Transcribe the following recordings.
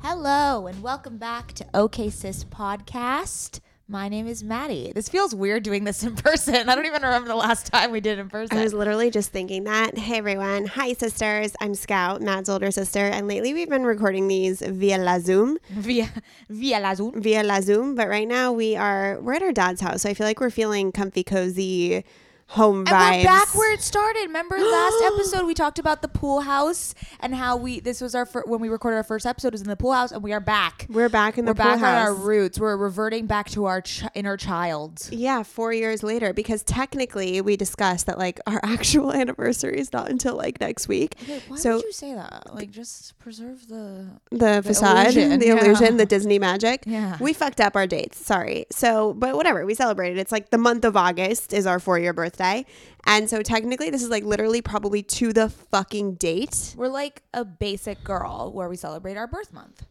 Hello, and welcome back to OK Sis Podcast. My name is Maddie. This feels weird doing this in person. I don't even remember the last time we did it in person. I was literally just thinking that. Hey everyone. Hi sisters. I'm Scout, Matt's older sister, and lately we've been recording these via La Zoom. via via la Zoom. Via La Zoom, but right now we are we're at our dad's house, so I feel like we're feeling comfy, cozy, home And vibes. we're back where it started. Remember last episode we talked about the pool house and how we this was our fir- when we recorded our first episode was in the pool house and we are back. We're back in the pool house. We're pool back on our roots. We're reverting back to our ch- inner child. Yeah, four years later, because technically we discussed that like our actual anniversary is not until like next week. Why so would you say that? Like just preserve the the, facade, illusion, the yeah. illusion, the Disney magic. Yeah. We fucked up our dates. Sorry. So, but whatever. We celebrated. It's like the month of August is our four year birthday. And so technically this is like literally probably to the fucking date. We're like a basic girl where we celebrate our birth month.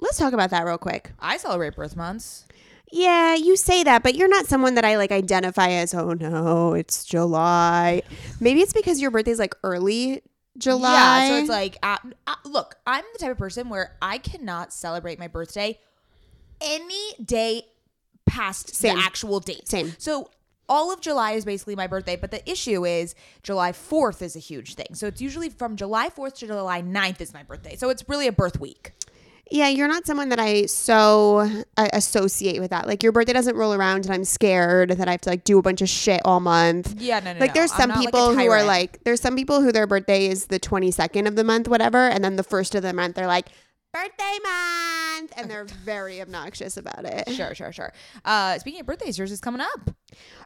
Let's talk about that real quick. I celebrate birth months. Yeah, you say that, but you're not someone that I like identify as, oh no, it's July. Maybe it's because your birthday's like early July. Yeah, so it's like, uh, uh, look, I'm the type of person where I cannot celebrate my birthday any day past Same. the actual date. Same. So all of July is basically my birthday, but the issue is July 4th is a huge thing. So it's usually from July 4th to July 9th is my birthday. So it's really a birth week. Yeah, you're not someone that I so uh, associate with that. Like your birthday doesn't roll around and I'm scared that I have to like do a bunch of shit all month. Yeah, no, no, Like no. there's some not like people who are like there's some people who their birthday is the 22nd of the month whatever and then the first of the month they're like birthday month and they're very obnoxious about it. Sure, sure, sure. Uh, speaking of birthdays, yours is coming up.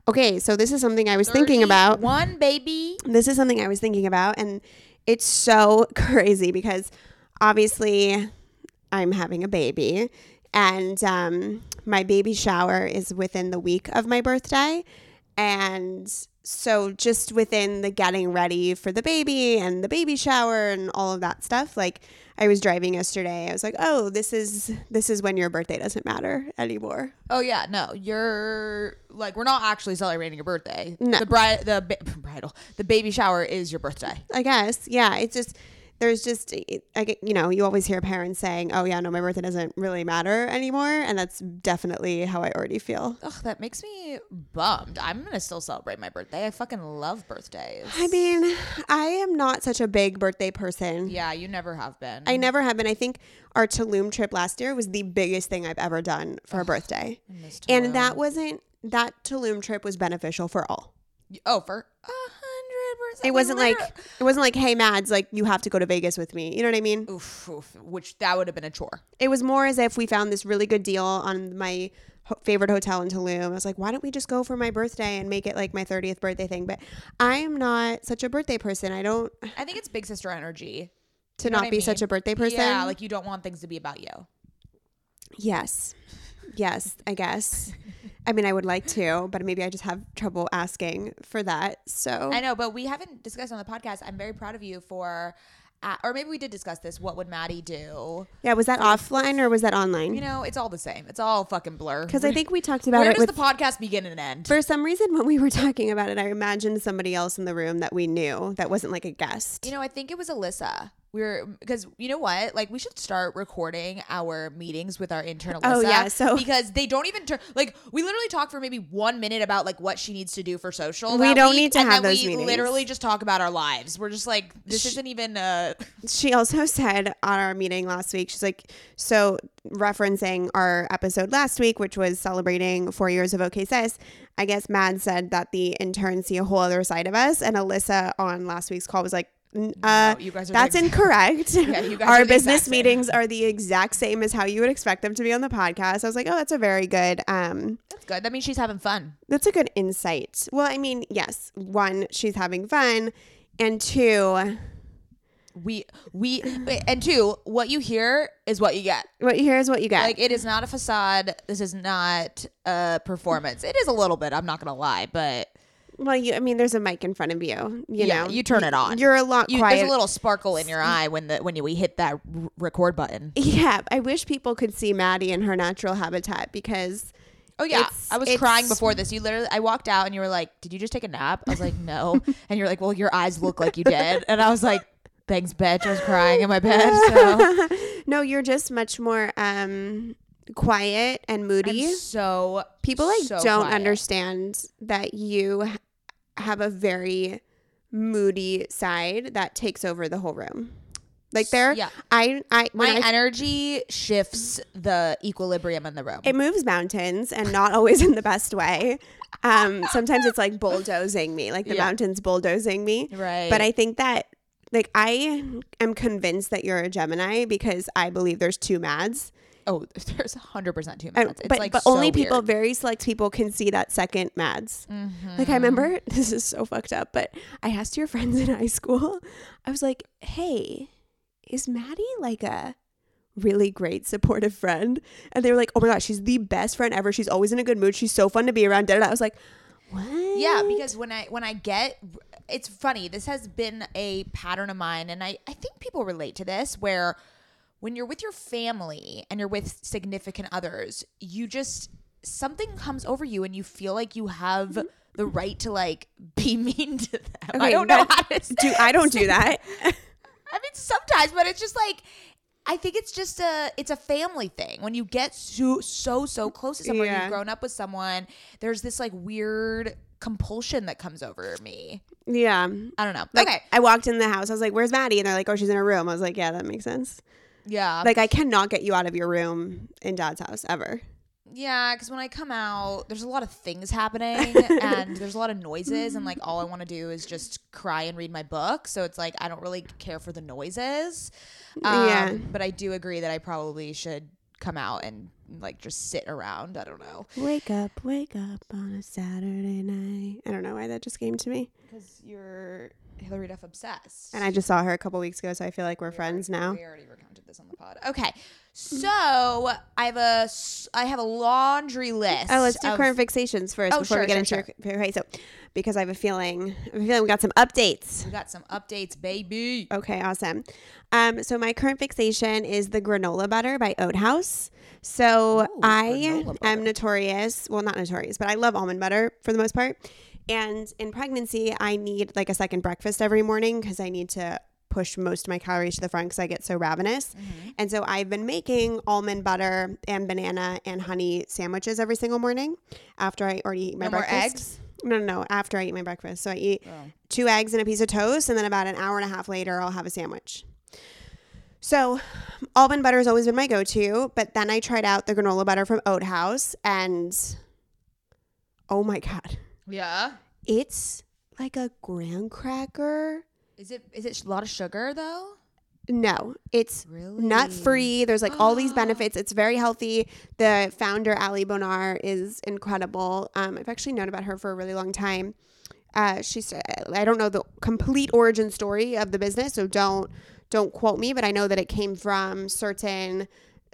Okay, so this is something I was thinking about. One baby. This is something I was thinking about, and it's so crazy because obviously I'm having a baby, and um, my baby shower is within the week of my birthday. And so, just within the getting ready for the baby and the baby shower and all of that stuff, like I was driving yesterday, I was like, "Oh, this is this is when your birthday doesn't matter anymore." Oh yeah, no, you're like we're not actually celebrating your birthday. No. the bride, the ba- bridal, the baby shower is your birthday. I guess. Yeah. It's just, there's just, eh, eh, I get, you know, you always hear parents saying, oh, yeah, no, my birthday doesn't really matter anymore. And that's definitely how I already feel. Ugh, that makes me bummed. I'm gonna still celebrate my birthday. I fucking love birthdays. I mean, I am not such a big birthday person. yeah, you never have been. I never have been. I think our Tulum trip last year was the biggest thing I've ever done for a birthday. And that wasn't, that Tulum trip was beneficial for all. oh for percent. It wasn't like, it wasn't like, hey, Mads, like, you have to go to Vegas with me. You know what I mean? oof, oof, which that would have been a chore. it was more as if we found this really good deal on my ho- favorite hotel in Tulum. I was like, why don't we just go for my birthday and make it like my 30th birthday thing? But I am not such a birthday person. I don't I think it's big sister energy. to You know not be mean? such a birthday person. Yeah, like you don't want things to be about you. yes. Yes, I guess. I mean, I would like to, but maybe I just have trouble asking for that. So I know, but we haven't discussed on the podcast. I'm very proud of you for, uh, or maybe we did discuss this. What would Maddie do? yeah, was that offline or was that online? You know, it's all the same. It's all fucking blur. Because I think we talked about where it does with the podcast begin and end? For some reason, when we were talking about it, I imagined somebody else in the room that we knew that wasn't like a guest. you know, I think it was Alyssa. We're because you know what like we should start recording our meetings with our intern Alyssa Oh, yeah, so- because they don't even turn like we literally talk for maybe one minute about like what she needs to do for social We don't week, need to and have then those we meetings. literally just talk about our lives we're just like this isn't even uh she also said on our meeting last week, she's like, so referencing our episode last week, which was celebrating four years of OK Sis, I guess Mad said that the interns see a whole other side of us. And Alyssa on last week's call was like, "N- uh, you guys are that's incorrect. Yeah, our business meetings are the exact same as how you would expect them to be on the podcast. I was like, oh, that's a very good, um, that's good that means she's having fun that's a good insight. Well, I mean, yes, one, she's having fun, and two, we we and two what you hear is what you get what you hear is what you get. like it is not a facade this is not a performance it is a little bit i'm not gonna lie but Well, you, I mean, there's a mic in front of you. You yeah, know, you turn it on. You're a lot You, quiet. there's a little sparkle in your eye when the when you, we hit that r- record button. yeah, I wish people could see Maddie in her natural habitat because Oh yeah, It's- I was crying before this. You literally, I walked out and you were like, "Did you just take a nap?" I was like, "No," and you're like, "Well, your eyes look like you did," and I was like, "Thanks, bitch." I was crying in my bed. So no, you're just much more um quiet and moody. I'm so people like so don't quiet. understand that you have a very moody side that takes over the whole room. Like there, Yeah. I, I, My I energy shifts the equilibrium in the room. it moves mountains and not always in the best way. Um, sometimes it's like bulldozing me, like the Yeah. mountains bulldozing me. Right. But I think that, like, I am convinced that you're a Gemini because I believe there's two Mads. Oh, there's 100 percent two And- minutes. It's but like but so only people, weird. Mm-hmm. very select people, can see that second Mads. Like I remember, this is so fucked up, but I asked your friends in high school. I was like, "Hey, is Maddie like a really great supportive friend?" And they were like, "Oh my gosh, she's the best friend ever. She's always in a good mood. She's so fun to be around." Da, da, da. I was like, "What?" Yeah, because when I when I get it's funny, this has been a pattern of mine and I I think people relate to this where when you're with your family and you're with significant others, you just something comes over you and you feel like you have mm-hmm. the right to like be mean to them. I don't know how to do I don't do that. I mean, sometimes, but it's just like I think it's just a it's a family thing. When you get so so so close to someone, Yeah. you've grown up with someone. There's this like weird compulsion that comes over me. yeah. I don't know. Like okay, I walked in the house. I was like, "Where's Maddie?" And they're like, "Oh, she's in her room." I was like, "Yeah, that makes sense." Yeah, Like I cannot get you out of your room in Dad's house ever. yeah. Because when I come out, there's a lot of things happening and there's a lot of noises, and like all I want to do is just cry and read my book. So it's like I don't really care for the noises. Um, Yeah. but I do agree that I probably should come out and like just sit around. I don't know. Wake up, wake up on a Saturday night. I don't know why that just came to me. Because you're Hilary Duff obsessed. And I just saw her a couple weeks ago, so I feel like we're friends now. We already recounted this on the pod. Okay, so I have a I have a laundry list. Oh, let's do of- current fixations first Oh, before we sure, get into sure, your okay. So, because I have a feeling, I have a feeling we got some updates. We got some updates, baby. Okay, awesome. Um, so my current fixation is the granola butter by Oat Haus. So Ooh, I am notorious, well, not notorious, but I love almond butter for the most part. And in pregnancy, I need like a second breakfast every morning because I need to push most of my calories to the front because I get so ravenous. Mm-hmm. And so I've been making almond butter and banana and honey sandwiches every single morning after I already eat my No more breakfast. eggs? No, no, no. After I eat my breakfast. So I eat Oh. two eggs and a piece of toast, and then about an hour and a half later, I'll have a sandwich. So, almond butter has always been my go to, but then I tried out the granola butter from Oat Haus, and oh my God, Yeah. it's like a graham cracker. Is it is it a lot of sugar though? No, it's Really? nut free. There's like all these benefits. It's very healthy. The founder, Ali Bonar, is incredible. Um, I've actually known about her for a really long time. Uh, she's I don't know the complete origin story of the business, so don't don't quote me, but I know that it came from certain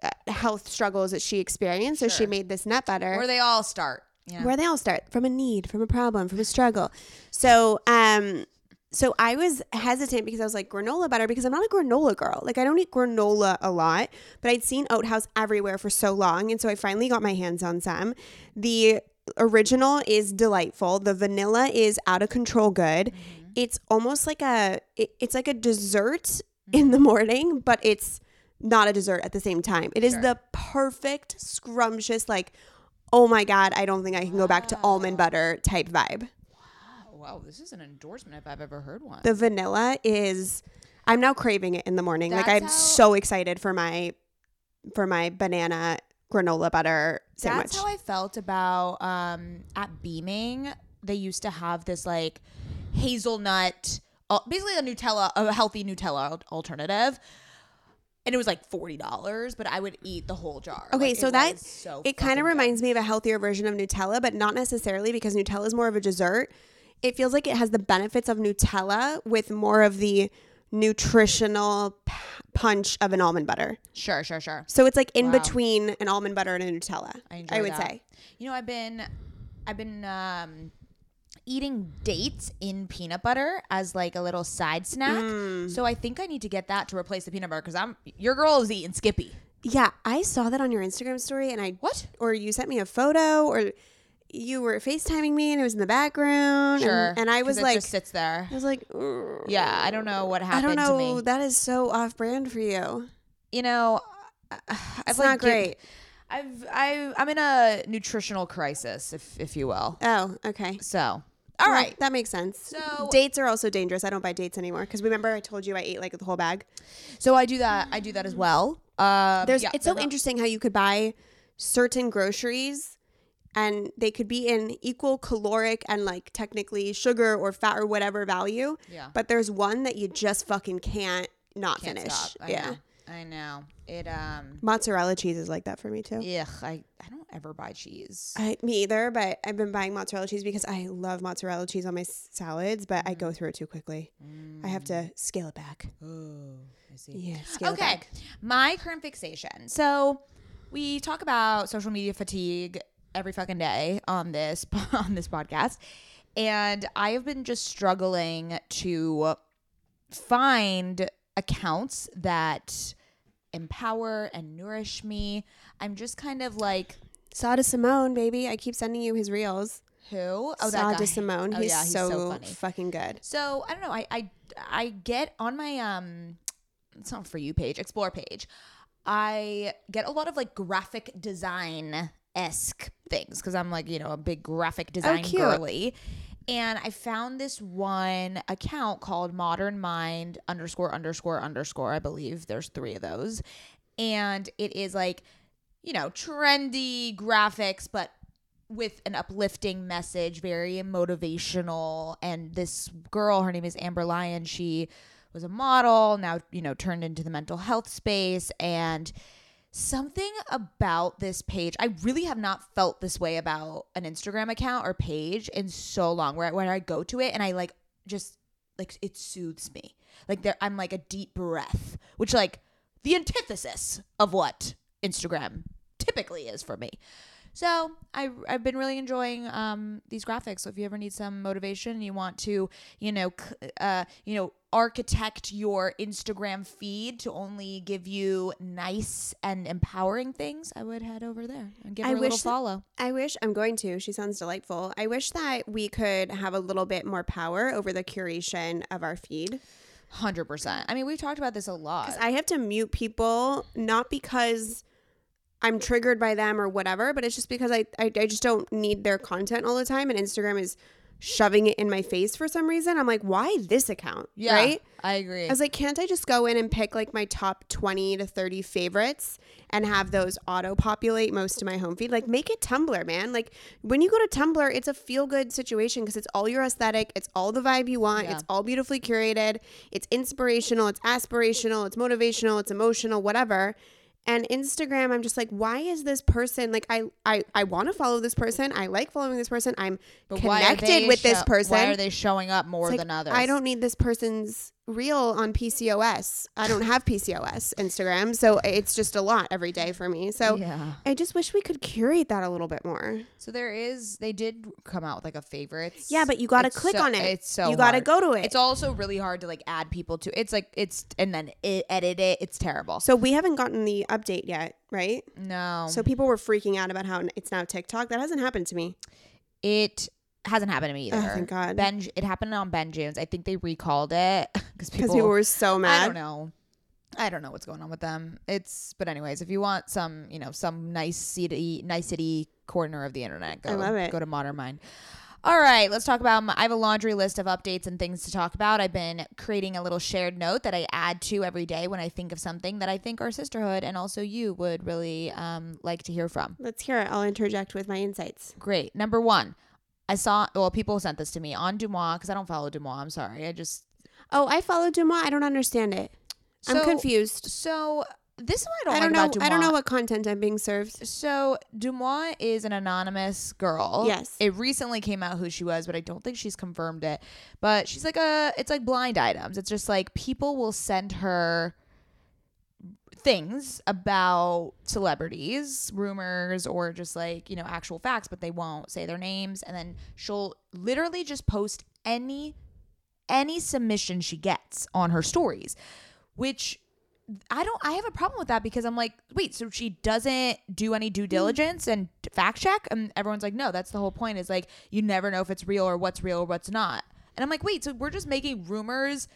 uh, health struggles that she experienced. So she made this nut butter Where they all start. Yeah. where they all start from a need, from a problem, from a struggle. So, um, so I was hesitant because I was like granola butter because I'm not a granola girl. Like I don't eat granola a lot, but I'd seen Oat Haus everywhere for so long, and so I finally got my hands on some. The original is delightful. The vanilla is out of control good. It's almost like a it- it's like a dessert in the morning, but it's not a dessert at the same time. It is Sure. the perfect scrumptious like oh my god, I don't think I can go back to almond butter type vibe. Oh, wow, this is an endorsement if I've ever heard one. The vanilla is I'm now craving it in the morning. like I'm how- so excited for my for my banana granola butter sandwich. That's how I felt about um, at Beaming. They used to have this like hazelnut, uh, basically a Nutella, a healthy Nutella alternative. And it was like forty dollars, but I would eat the whole jar. Okay, Like, so that so it kind of reminds me of a healthier version of Nutella, but not necessarily because Nutella is more of a dessert. It feels like it has the benefits of Nutella with more of the nutritional p- punch of an almond butter. Sure, sure, sure. So it's like in Wow. between an almond butter and a Nutella. I enjoy would that. say. You know, I've been, I've been um, eating dates in peanut butter as like a little side snack. Mm. So I think I need to get that to replace the peanut butter because I'm your girl is eating Skippy. Yeah, I saw that on your Instagram story, and I What? or you sent me a photo, or you were FaceTiming me, and it was in the background. Sure. and, and I was it like, just sits there. I was like, "Ugh." Yeah, I don't know what happened. I don't know. That is so off-brand for you. You know, It's I've not like, get- great. I've I I'm in a nutritional crisis, if if you will. Oh, okay. So, all right. that makes sense. So- dates are also dangerous. I don't buy dates anymore because remember I told you I ate like the whole bag. So I do that. I do that as well. Um, There's yeah, it's so interesting how you could buy certain groceries and they could be in equal caloric and like technically sugar or fat or whatever value. Yeah. But there's one that you just fucking can't not Can't finish. stop. I yeah. know. I know. It um. Mozzarella cheese is like that for me too. Ugh, I I don't ever buy cheese. I, me either, but I've been buying mozzarella cheese because I love mozzarella cheese on my salads, but I Mm. go through it too quickly. I have to scale it back. Oh, I see. Yeah, Okay, my current fixation. So we talk about social media fatigue every fucking day on this on this podcast, and I have been just struggling to find accounts that empower and nourish me. I'm just kind of like Sada Simone, baby. I keep sending you his reels. who? Oh, that Sada guy. Simone. Oh he's, yeah, he's so, so fucking good. So I don't know. I I I get on my um, it's not for you page, explore page. I get a lot of like graphic design esque things because I'm like you know a big graphic design cute. girly. And I found this one account called Modern Mind underscore underscore underscore. I believe there's three of those. And it is like, you know, trendy graphics, but with an uplifting message, very motivational. And this girl, her name is Amber Lyon. She was a model, now, you know, turned into the mental health space. And something about this page, I really have not felt this way about an Instagram account or page in so long, where, where I go to it and I like just like it soothes me. Like there, I'm like a deep breath, which like the antithesis of what Instagram typically is for me. So I I've been really enjoying um, these graphics. So if you ever need some motivation, and you want to you know c- uh, you know architect your Instagram feed to only give you nice and empowering things, I would head over there and give I her a little wish that- follow. I wish I'm going to. She sounds delightful. I wish that we could have a little bit more power over the curation of our feed. Hundred percent. I mean, we've talked about this a lot. I have to mute people not because I'm triggered by them or whatever, but it's just because I, I, I just don't need their content all the time. And Instagram is shoving it in my face for some reason. I'm like, why this account? yeah, Right? I agree. I was like, can't I just go in and pick like my top 20 to 30 favorites and have those auto populate most of my home feed? Like, make it Tumblr, man. Like, when you go to Tumblr, it's a feel good situation because it's all your aesthetic, it's all the vibe you want, Yeah. it's all beautifully curated, it's inspirational, it's aspirational, it's motivational, it's emotional, whatever. And Instagram, I'm just like, why is this person like I I, I want to follow this person. I like following this person. I'm But connected with this person. Why are they showing up more like, than others? I don't need this person's reel on PCOS. I don't have PCOS Instagram, so it's just a lot every day for me. So Yeah. I just wish we could curate that a little bit more. So there is. They did come out with like a favorites. Yeah, but you got to click so- on it. It's so you got to go to it. It's also really hard to like add people to. It's like it's and then it, edit it. It's terrible. so we haven't gotten the update yet, right? no. So people were freaking out about how it's now TikTok. That hasn't happened to me. it hasn't happened to me either. Oh, thank God. Ben, it happened on Ben Jones. I think they recalled it because Because people were so mad. I don't know. I don't know what's going on with them. It's but anyways, if you want some, you know, some nice city, nice city corner of the internet, go I love it. go to Modern Mind. All right, let's talk about. My, I have a laundry list of updates and things to talk about. I've been creating a little shared note that I add to every day when I think of something that I think our sisterhood and also you would really um, like to hear from. Let's hear it. I'll interject with my insights. Great. Number one, I saw. Well, people sent this to me on Deuxmoi because I don't follow Deuxmoi. I'm sorry. I just Oh, I follow Deuxmoi. I don't understand it. I'm confused. so this is what I don't, I don't like know. I don't know what content I'm being served. So Deuxmoi is an anonymous girl. Yes. It recently came out who she was, but I don't think she's confirmed it. But she's like a it's like blind items. It's just like people will send her things about celebrities, rumors or just like, you know, actual facts, but they won't say their names and then she'll literally just post any any submission she gets on her stories, which I don't I have a problem with that because I'm like, wait, so she doesn't do any due hmm. diligence and fact check? And everyone's like, no, that's the whole point is like you never know if it's real or what's real or what's not. And I'm like, wait, so we're just making rumors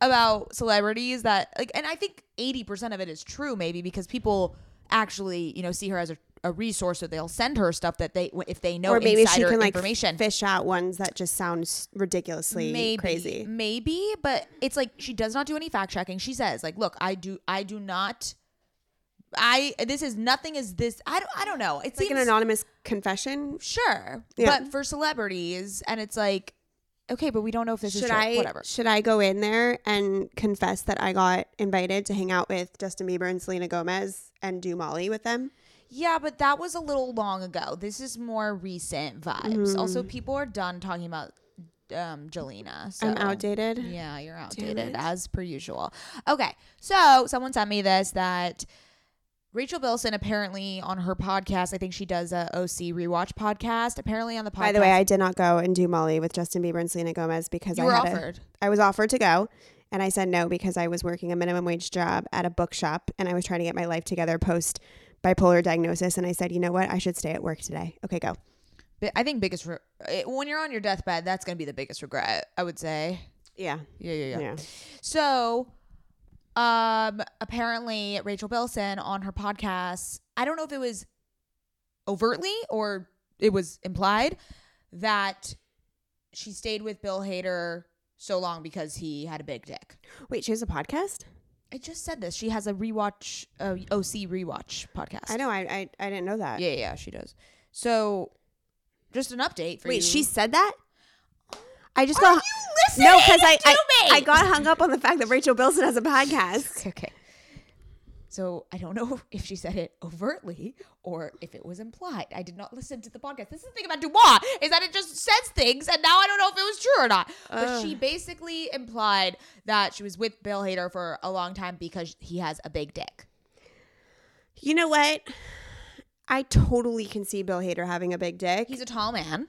about celebrities that like and I think 80% of it is true maybe because people actually, you know, see her as a, a resource so they'll send her stuff that they if they know or maybe she can like fish out ones that just sounds ridiculously maybe crazy. maybe but it's like she does not do any fact checking she says like look i do i do not i this is nothing is this i don't i don't know It's like seems an anonymous confession. sure Yeah. but for celebrities and it's like okay but we don't know if this is Should true I whatever should I go in there and confess that I got invited to hang out with Justin Bieber and Selena Gomez and do Molly with them? yeah but that was a little long ago this is more recent vibes Mm. also people are done talking about um jelena so I'm outdated. Yeah, you're outdated as per usual. Okay, so someone sent me this that Rachel Bilson apparently on her podcast, I think she does a OC rewatch podcast. Apparently on the podcast, By the way, I did not go and do Molly with Justin Bieber and Selena Gomez because you I were had a- offered. I was offered to go and I said no because I was working a minimum wage job at a bookshop and I was trying to get my life together post bipolar diagnosis and I said, "You know what? I should stay at work today." Okay, go. But I think biggest re- eh, when you're on your deathbed, that's gonna be the biggest regret. I would say. Yeah. Yeah, yeah, yeah. Yeah. So, um, apparently Rachel Bilson on her podcast, I don't know if it was overtly or it was implied that she stayed with Bill Hader so long because he had a big dick. Wait, she has a podcast? I just said this. She has a rewatch, uh, OC rewatch podcast. I know. I I, I didn't know that. Yeah, yeah, she does. So, just an update for you. Wait, she said that? I just Are got No, cuz I I? I got hung up on the fact that Rachel Bilson has a podcast. Okay. So I don't know if she said it overtly or if it was implied. I did not listen to the podcast. This is the thing about Deuxmoi is that it just says things, and now I don't know if it was true or not. But she basically implied that she was with Bill Hader for a long time because he has a big dick. You know what? I totally can see Bill Hader having a big dick. He's a tall man.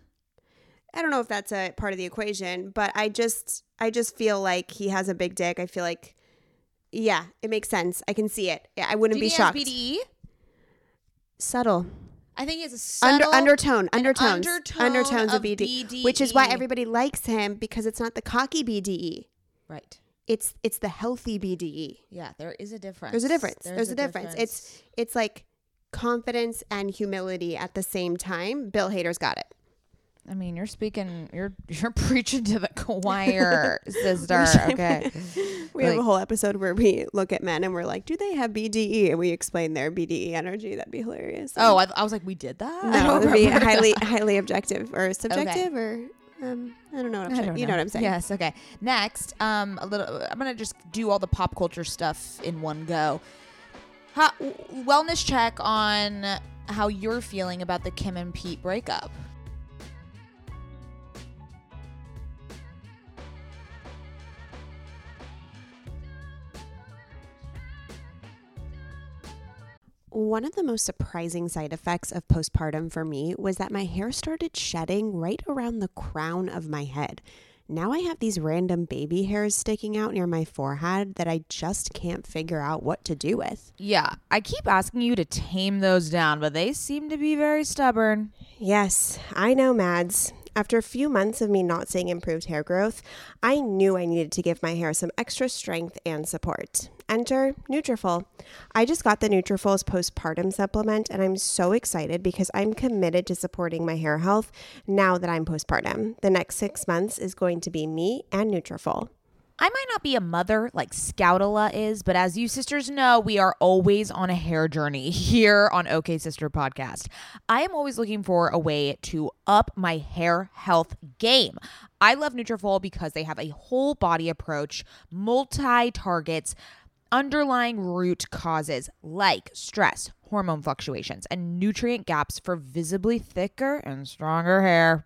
I don't know if that's a part of the equation, but I just I just feel like he has a big dick. I feel like yeah, it makes sense. I can see it. Yeah, I wouldn't be shocked. BDE? Subtle. I think he has a Under subtle undertone, undertones, undertone undertones of, of BD, which is why everybody likes him because it's not the cocky BDE. Right. It's it's the healthy BDE. Yeah, there is a difference. There's a difference. There's, a, difference. It's it's like confidence and humility at the same time. Bill Hader's got it. I mean, you're speaking. You're you're preaching to the choir, sister. Okay. We have a whole episode where we look at men and we're like, do they have BDE? And we explain their BDE energy. That'd be hilarious. Oh, I, I was like, we did that. No, it'd be highly highly objective or subjective or um, I don't know what I'm saying. You know know. what I'm saying? Yes. Okay. Next, um, a little. I'm gonna just do all the pop culture stuff in one go. How, wellness check on how you're feeling about the Kim and Pete breakup. One of the most surprising side effects of postpartum for me was that my hair started shedding right around the crown of my head. Now I have these random baby hairs sticking out near my forehead that I just can't figure out what to do with. Yeah, I keep asking you to tame those down, but they seem to be very stubborn. Yes, I know, Mads. After a few months of me not seeing improved hair growth, I knew I needed to give my hair some extra strength and support. Enter Nutrafol. I just got the Nutrafol's postpartum supplement and I'm so excited because I'm committed to supporting my hair health now that I'm postpartum. The next 6 months is going to be me and Nutrafol. I might not be a mother like Scoutala is, but as you sisters know, we are always on a hair journey here on OK Sister Podcast. I am always looking for a way to up my hair health game. I love Nutrafol because they have a whole body approach, multi targets, underlying root causes like stress, hormone fluctuations, and nutrient gaps for visibly thicker and stronger hair.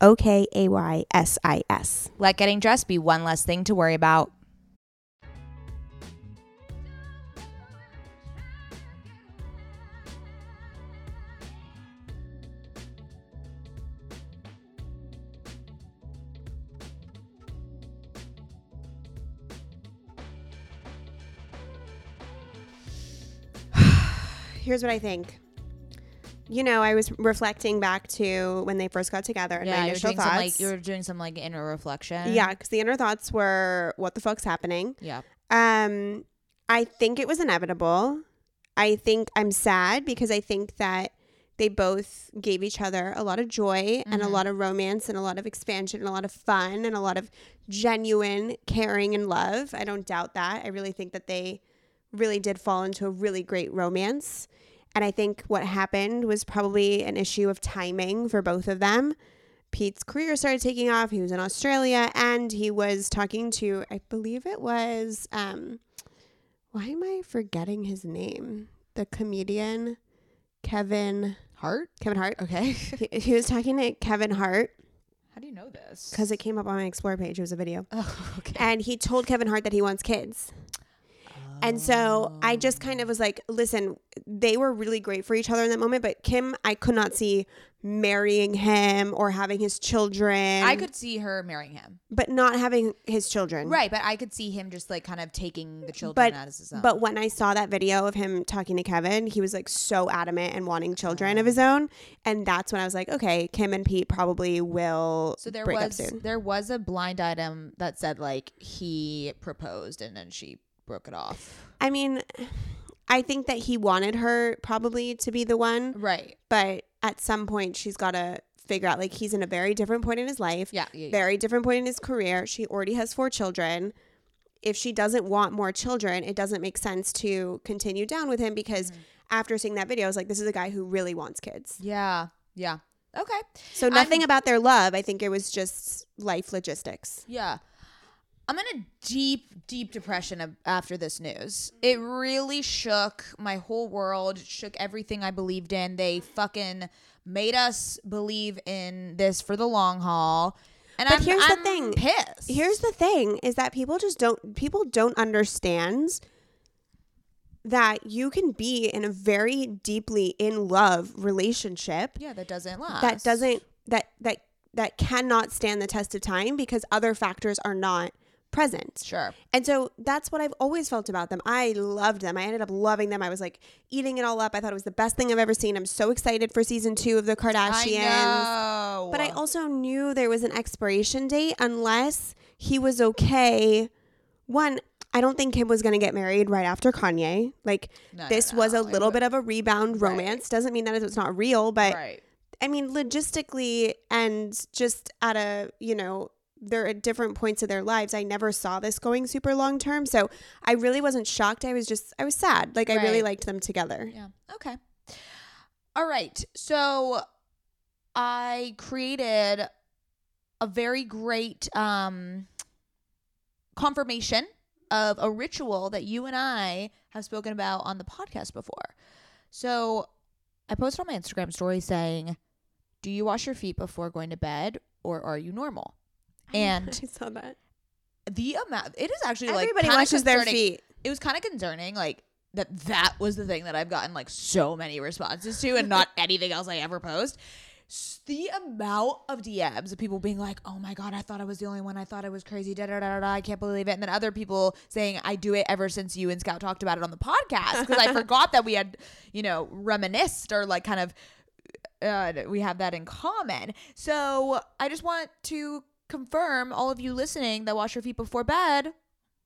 O K A Y S I S. Let getting dressed be one less thing to worry about. Here's what I think. You know, I was reflecting back to when they first got together and my you were initial thoughts. some like you were doing some like inner reflection. yeah, because the inner thoughts were, "What the fuck's happening?" Yeah. Um, I think it was inevitable. I think I'm sad because I think that they both gave each other a lot of joy and a lot of romance and a lot of expansion and a lot of fun and a lot of genuine caring and love. I don't doubt that. I really think that they really did fall into a really great romance. And I think what happened was probably an issue of timing for both of them. Pete's career started taking off. He was in Australia and he was talking to, I believe it was, um, why am I forgetting his name? The comedian Kevin Hart. Kevin Hart. Okay. He, he was talking to Kevin Hart How do you know this? because it came up on my Explore page. It was a video. Oh, okay. And he told Kevin Hart that he wants kids. And so I just kind of was like, listen, they were really great for each other in that moment, but Kim, I could not see marrying him or having his children. I could see her marrying him. but not having his children. Right, but I could see him just like kind of taking the children But as his own. but when I saw that video of him talking to Kevin, he was like so adamant and wanting children of his own, and that's when I was like, okay, Kim and Pete probably will so there was there was a blind item that said like he proposed and then she broke it off. I mean, I think that he wanted her probably to be the one, Right. but at some point she's got to figure out like he's in a very different point in his life. Yeah. yeah, yeah. very different point in his career. She already has four children. If she doesn't want more children, it doesn't make sense to continue down with him because Mm-hmm. after seeing that video, I was like, this is a guy who really wants kids. Yeah. Yeah. Okay. So nothing I'm- about their love. I think it was just life logistics. Yeah. I'm in a deep, deep depression after this news. It really shook my whole world, shook everything I believed in. They fucking made us believe in this for the long haul. And But I'm, here's the I'm thing. Pissed. Here's the thing is that people just don't people don't understand that you can be in a very deeply in love relationship yeah, that doesn't last. that doesn't that that that cannot stand the test of time because other factors are not present. Sure. And so that's what I've always felt about them. I loved them. I ended up loving them. I was like eating it all up. I thought it was the best thing I've ever seen. I'm so excited for season two of the Kardashians. I. But I also knew there was an expiration date unless he was okay. One, I don't think Kim was going to get married right after Kanye. Like, No, this no, was a little bit of a rebound Right. romance. Doesn't mean that it's not real, but right. I mean, logistically and just at a, you know, they're at different points of their lives. I never saw this going super long term. So I really wasn't shocked. I was just, I was sad. Like, I really liked them together. Yeah. Okay. All right. So I created a very great um confirmation of a ritual that you and I have spoken about on the podcast before. So I posted on my Instagram story saying, "Do you wash your feet before going to bed or are you normal?" And I saw that. the amount it is actually like Everybody washes their feet. it was kind of concerning like that that was the thing that I've gotten like so many responses to and not anything else I ever post. The amount of DMs of people being like, "Oh my god, I thought I was the only one. I thought I was crazy. Da da da. da. I can't believe it." And then other people saying, "I do it ever since you and Scout talked about it on the podcast because I forgot that we had, you know, reminisced or like kind of uh, we have that in common." So I just want to confirm all of you listening that wash your feet before bed,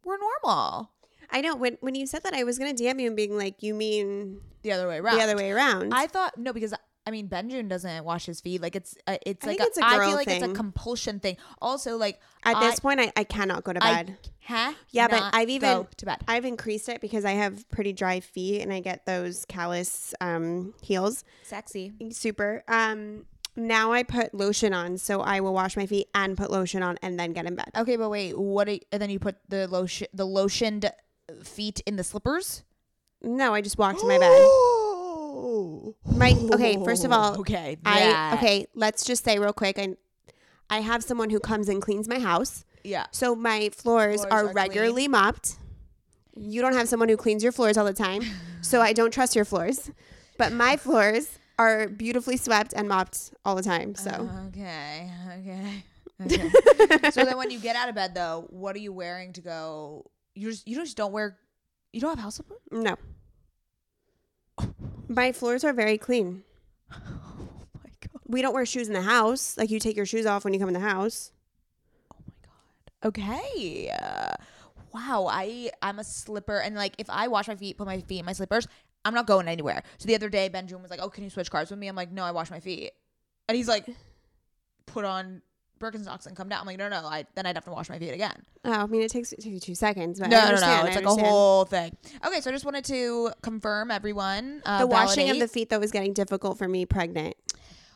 we're normal. I know when when you said that, I was gonna DM you and being like, "You mean the other way around. the other way around?" I thought no because I mean Benjamin doesn't wash his feet. Like it's uh, it's I like it's a I girl feel like it's a compulsion thing. Also like At I, this point, I, I cannot go to bed. huh? Yeah, but I've even- to bed. I've increased it because I have pretty dry feet and I get those callus um, heels. Sexy. Super. Um, now I put lotion on, so I will wash my feet and put lotion on and then get in bed. Okay, but wait, what? Are, and then you put the lotion, the lotioned uh, feet in the slippers. No, I just walked to my bed. My okay. First of all, okay, I okay. Let's just say real quick. I I have someone who comes and cleans my house, yeah. so my floors, Floors are, are regularly mopped. You don't have someone who cleans your floors all the time, so I don't trust your floors. But my floors are beautifully swept and mopped all the time. So Okay, okay, okay. so then, when you get out of bed, though, what are you wearing to go? You just you just don't wear. You don't have house slippers. no, my floors are very clean. Oh my god. We don't wear shoes in the house. Like you take your shoes off when you come in the house. Oh my god. Okay. Uh, wow. I I'm a slipper, and like if I wash my feet, put my feet in my slippers, I'm not going anywhere. So the other day, Benjamin was like, "Oh, can you switch cars with me?" I'm like, "No, I wash my feet," and he's like, "Put on." Birkenstocks and come down. I'm like, no, no, I then I'd have to wash my feet again. Oh, I mean, it takes, it takes you two seconds, but No, I no, no. I It's like a whole thing. Okay, so I just wanted to confirm everyone. Uh, The washing of the feet though was getting difficult for me pregnant.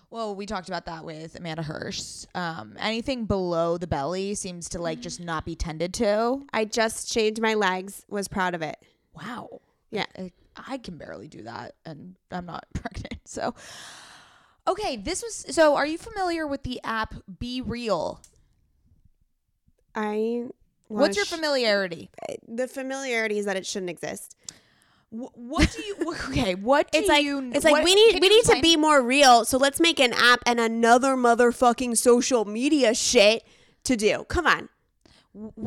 Well, we talked about that with Amanda Hirsch. Um, anything below the belly seems to like just not be tended to. I just shaved my legs. Was proud of it. Wow. Yeah. I, I can barely do that, and I'm not pregnant. So, okay, this was. So, are you familiar with the app BeReal? I What's your familiarity? The familiarity is that it shouldn't exist. What do you? Okay, what do It's like you? it's like what- we need we need to be more real. So let's make an app and another motherfucking social media shit to do. Come on,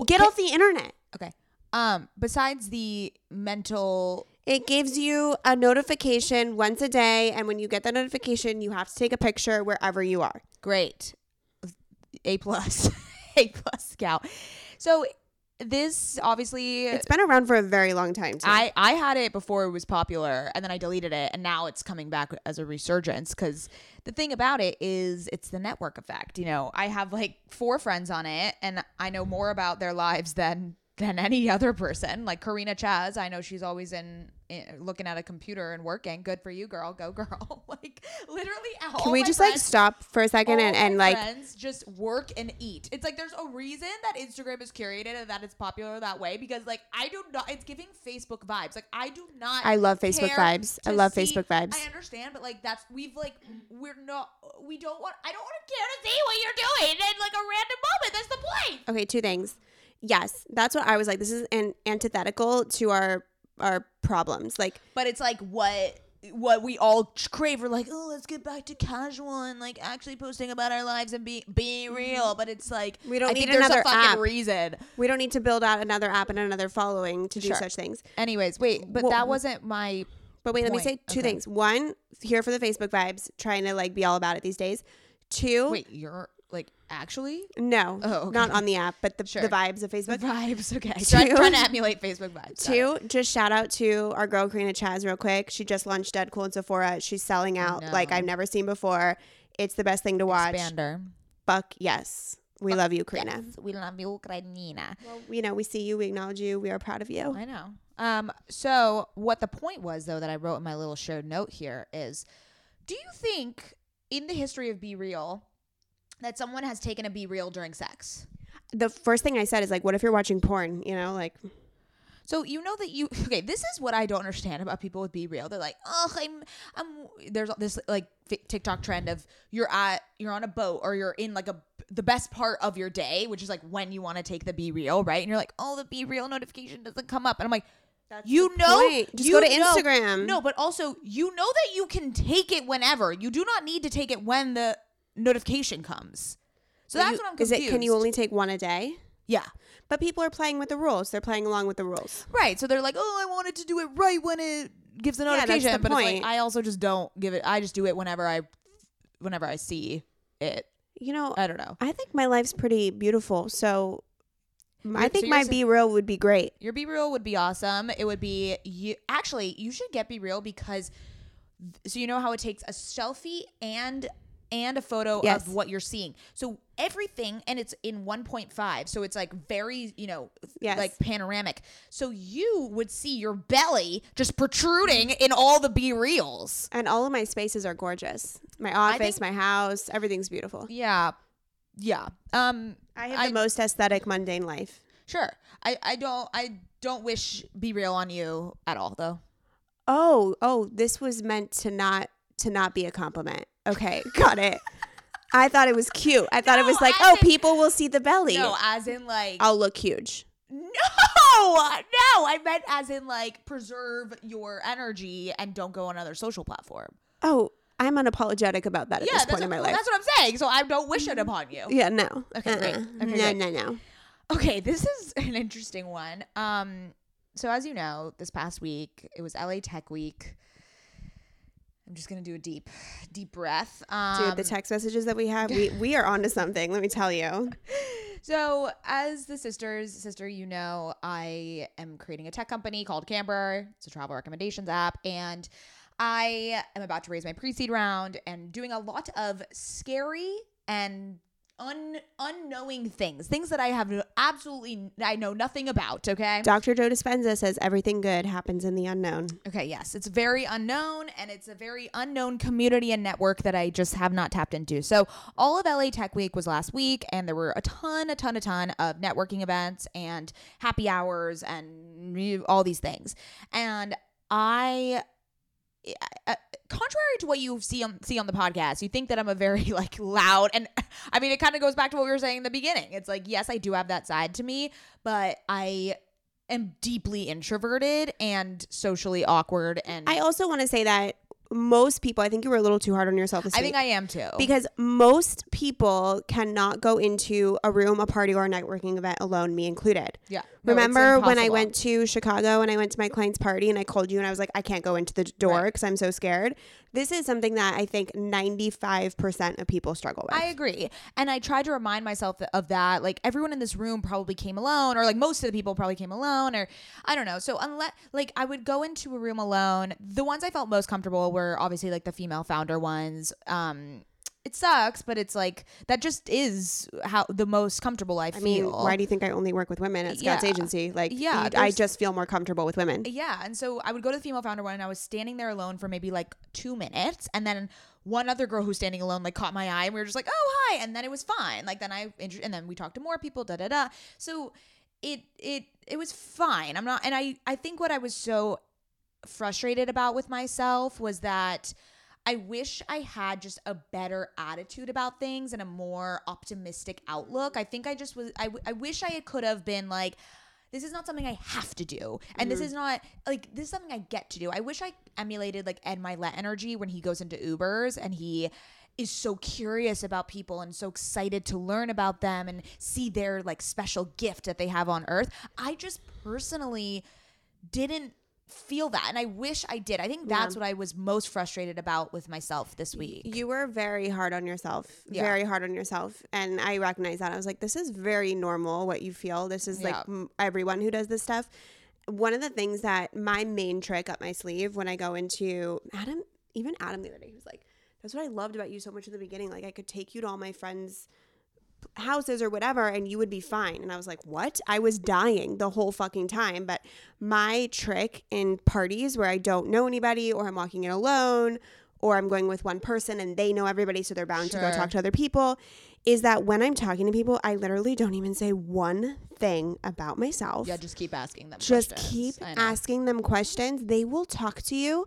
get off the internet. Okay. Um. Besides the mental It gives you a notification once a day, and when you get that notification, you have to take a picture wherever you are. great a plus a plus scout so this obviously It's been around for a very long time. Too. I, I had it before it was popular and then I deleted it and now it's coming back as a resurgence because the thing about it is it's the network effect. You know, I have like four friends on it and I know more about their lives than than any other person. Like Carina Chaz, I know she's always in, in looking at a computer and working. Good for you, girl. Go girl. like literally all Can we just like stop for a second and, and like friends just work and eat. It's like there's a reason that Instagram is curated and that it's popular that way because like I do not. It's giving Facebook vibes. Like I do not. I love Facebook vibes. I love see- Facebook vibes. I understand, but like that's we've like we're not. We don't want. I don't want to care to see what you're doing in like a random moment. That's the point. Okay, two things. Yes, that's what I was like. This is an antithetical to our our problems. Like But it's like what what we all crave. We're like, oh, let's get back to casual and like actually posting about our lives and be being mm-hmm. real. But it's like We don't I need think there's another a fucking app. reason. we don't need to build out another app and another following to do such things. Anyways, wait, but Well, that wasn't my. But wait, let me say two Okay. things. One, here for the Facebook vibes, trying to like be all about it these days. Two, Wait, you're like actually no, Oh, okay. not on the app, but the, Sure. the vibes of Facebook. the vibes. Okay, Try, Two. trying to emulate Facebook vibes. Two, just shout out to our girl Carina Chaz real quick. She just launched DedCool in Sephora. She's selling out like No. I've never seen before. It's the best thing to watch. Expander. Fuck yes. We love you, Carina. Yes, we love you, Ukraina. Well, you know, we see you, we acknowledge you, we are proud of you. I know. Um. So what the point was though that I wrote in my little shared note here is, do you think in the history of BeReal that someone has taken a BeReal during sex? The first thing I said is like, what if you're watching porn? You know, like So you know that you okay. This is what I don't understand about people with BeReal. They're like, oh, I'm, I'm. There's this like TikTok trend of you're at you're on a boat or you're in like a the best part of your day, which is like when you want to take the BeReal, right? And you're like, oh, the BeReal notification doesn't come up, and I'm like. you know, point. Just you go to know- Instagram. No, but also you know that you can take it whenever. You do not need to take it when the notification comes. So that's you- what I'm is confused. it? Can you only take one a day? Yeah. But people are playing with the rules. They're playing along with the rules. Right. So they're like, oh, I wanted to do it right when it gives the Yeah, that's notification. the but like I also just don't give it. I just do it whenever I, whenever I see it. You know, I don't know. I think my life's pretty beautiful. So I You're- think my BeReal would be great. Your BeReal would be awesome. It would be you. Actually, you should get BeReal because, so you know how it takes a selfie and and a photo Yes. of what you're seeing. So everything, and it's in 1.5. So it's like very, you know, Yes. like panoramic. So you would see your belly just protruding in all the BeReals. And all of my spaces are gorgeous. My office, think- my house, everything's beautiful. Yeah, yeah. Um, I have I- the most aesthetic, mundane life. sure. I I don't I don't wish BeReal on you at all though. Oh, oh, this was meant to not to not be a compliment. Okay, got it. I thought it was cute. I thought it was like, as oh, in- people will see the belly. No, as in like I'll look huge. No, no, I meant as in like preserve your energy and don't go on another social platform. Oh, I'm unapologetic about that at yeah, this that's point in what, my life. that's what I'm saying. So I don't wish it upon you. Yeah, no. Okay, great. Uh-uh. Okay, no, great. no, no. Okay, this is an interesting one. Um, so as you know, this past week it was LA Tech Week. I'm just gonna do a deep, deep breath. Um, Dude, the text messages that we have, we, we are onto something, let me tell you. So, as the sisters, sister, you know, I am creating a tech company called Camber. It's a travel recommendations app. And I am about to raise my pre seed round and doing a lot of scary and un- unknowing things, things that I have absolutely, I know nothing about. Okay. Dr. Joe Dispenza says everything good happens in the unknown. Okay, yes. It's very unknown and it's a very unknown community and network that I just have not tapped into. So, all of LA Tech Week was last week and there were a ton, a ton, a ton of networking events and happy hours and all these things. And I, I contrary to what you see on see on the podcast, you think that I'm a very like loud and I mean it kind of goes back to what we were saying in the beginning. It's like yes, I do have that side to me, but I am deeply introverted and socially awkward and I also want to say that most people, I think you were a little too hard on yourself I week. think I am too. because most people cannot go into a room, a party, or a networking event alone, me included. yeah. No, Remember when I went to Chicago and I went to my client's party and I called you and I was like, I can't go into the door Right. because I'm so scared. This is something that I think 95% of people struggle with. I agree. And I tried to remind myself of that. Like everyone in this room probably came alone, or like most of the people probably came alone, or I don't know. So unless like I would go into a room alone, the ones I felt most comfortable were obviously like the female founder ones. Um it sucks, but it's like that just is how the most comfortable I I feel. mean, why do you think I only work with women at Scott's Yeah. agency? Like, Yeah, I just feel more comfortable with women. Yeah, and so I would go to the female founder one, and I was standing there alone for maybe like two minutes, and then one other girl who's standing alone like caught my eye, and we were just like, "Oh, hi," and then it was fine. Like then I and then we talked to more people, da da da. So it it it was fine. I'm not, and I I think what I was so frustrated about with myself was that I wish I had just a better attitude about things and a more optimistic outlook. I think I just was, I, I wish I could have been like, this is not something I have to do. And this mm. is not like, this is something I get to do. I wish I emulated like Ed Mylett energy when he goes into Ubers and he is so curious about people and so excited to learn about them and see their like special gift that they have on earth. I just personally didn't feel that and I wish I did. I think that's what I was most frustrated about with myself this week. You were very hard on yourself, Yeah. very hard on yourself. And I recognize that. I was like, this is very normal what you feel. This is like Yeah. m- everyone who does this stuff. One of the things that my main trick up my sleeve when I go into Adam, even Adam the other day, he was like, that's what I loved about you so much in the beginning. Like, I could take you to all my friends' houses or whatever and you would be fine. And I was like, what? I was dying the whole fucking time. But my trick in parties where I don't know anybody or I'm walking in alone or I'm going with one person and they know everybody so they're bound to go talk to other people is that when I'm talking to people, I literally don't even say one thing about myself. Yeah, just keep asking them. Just questions. keep asking them questions. They will talk to you.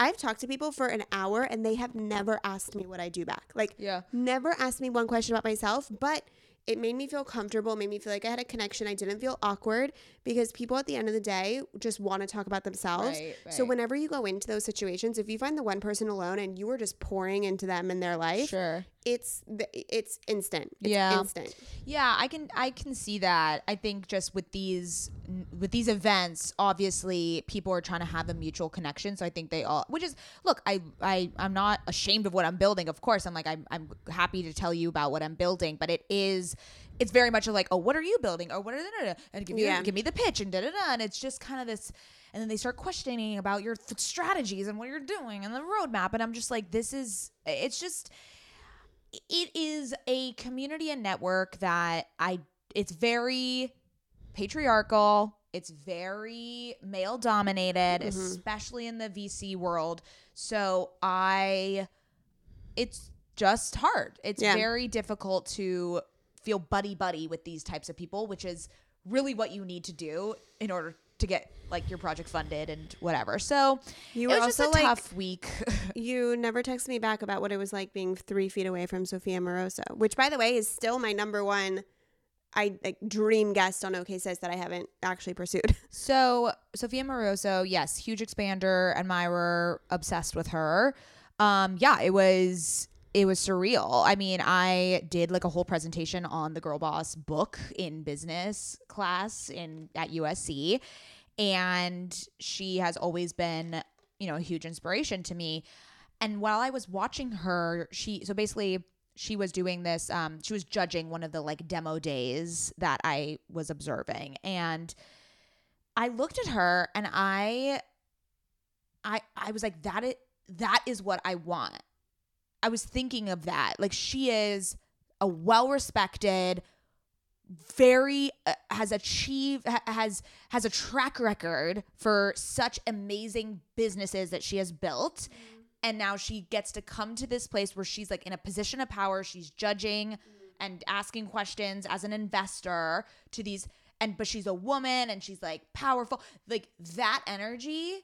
I've talked to people for an hour and they have never asked me what I do back. Like, Yeah. never asked me one question about myself, but it made me feel comfortable, made me feel like I had a connection. I didn't feel awkward because people at the end of the day just want to talk about themselves. Right, So whenever you go into those situations, if you find the one person alone and you are just pouring into them in their life, Sure. It's the, it's instant. It's Yeah. instant. Yeah, I can I can see that. I think just with these with these events, obviously people are trying to have a mutual connection. So I think they all, which is look, I I I'm not ashamed of what I'm building. Of course, I'm like I'm I'm happy to tell you about what I'm building, but it is. It's very much like, oh, what are you building? Or what are the and give, you, Yeah. give me the pitch and da da da. And it's just kind of this, and then they start questioning about your th- strategies and what you're doing and the roadmap. And I'm just like, this is, it's just, it is a community and network that I it's very patriarchal it's very male dominated Mm-hmm. especially in the VC world so I it's just hard it's Yeah. very difficult to feel buddy buddy with these types of people which is really what you need to do in order to get like your project funded and whatever so You it were was just a like- tough week You never text me back about what it was like being three feet away from Sophia Amoruso, which, by the way, is still my number one. I like dream guest on OK Sis that I haven't actually pursued. So Sophia Amoruso, yes, huge expander, admirer, obsessed with her. Um, yeah, it was it was surreal. I mean, I did like a whole presentation on the Girl Boss book in business class in at USC, and she has always been, you know, a huge inspiration to me. And while I was watching her, she so basically she was doing this um she was judging one of the like demo days that I was observing and I looked at her and I I I was like that is that is what I want. I was thinking of that. Like she is a well-respected very uh, has achieved ha- has has a track record for such amazing businesses that she has built. And now she gets to come to this place where she's like in a position of power. She's judging and asking questions as an investor to these and but she's a woman and she's like powerful. Like that energy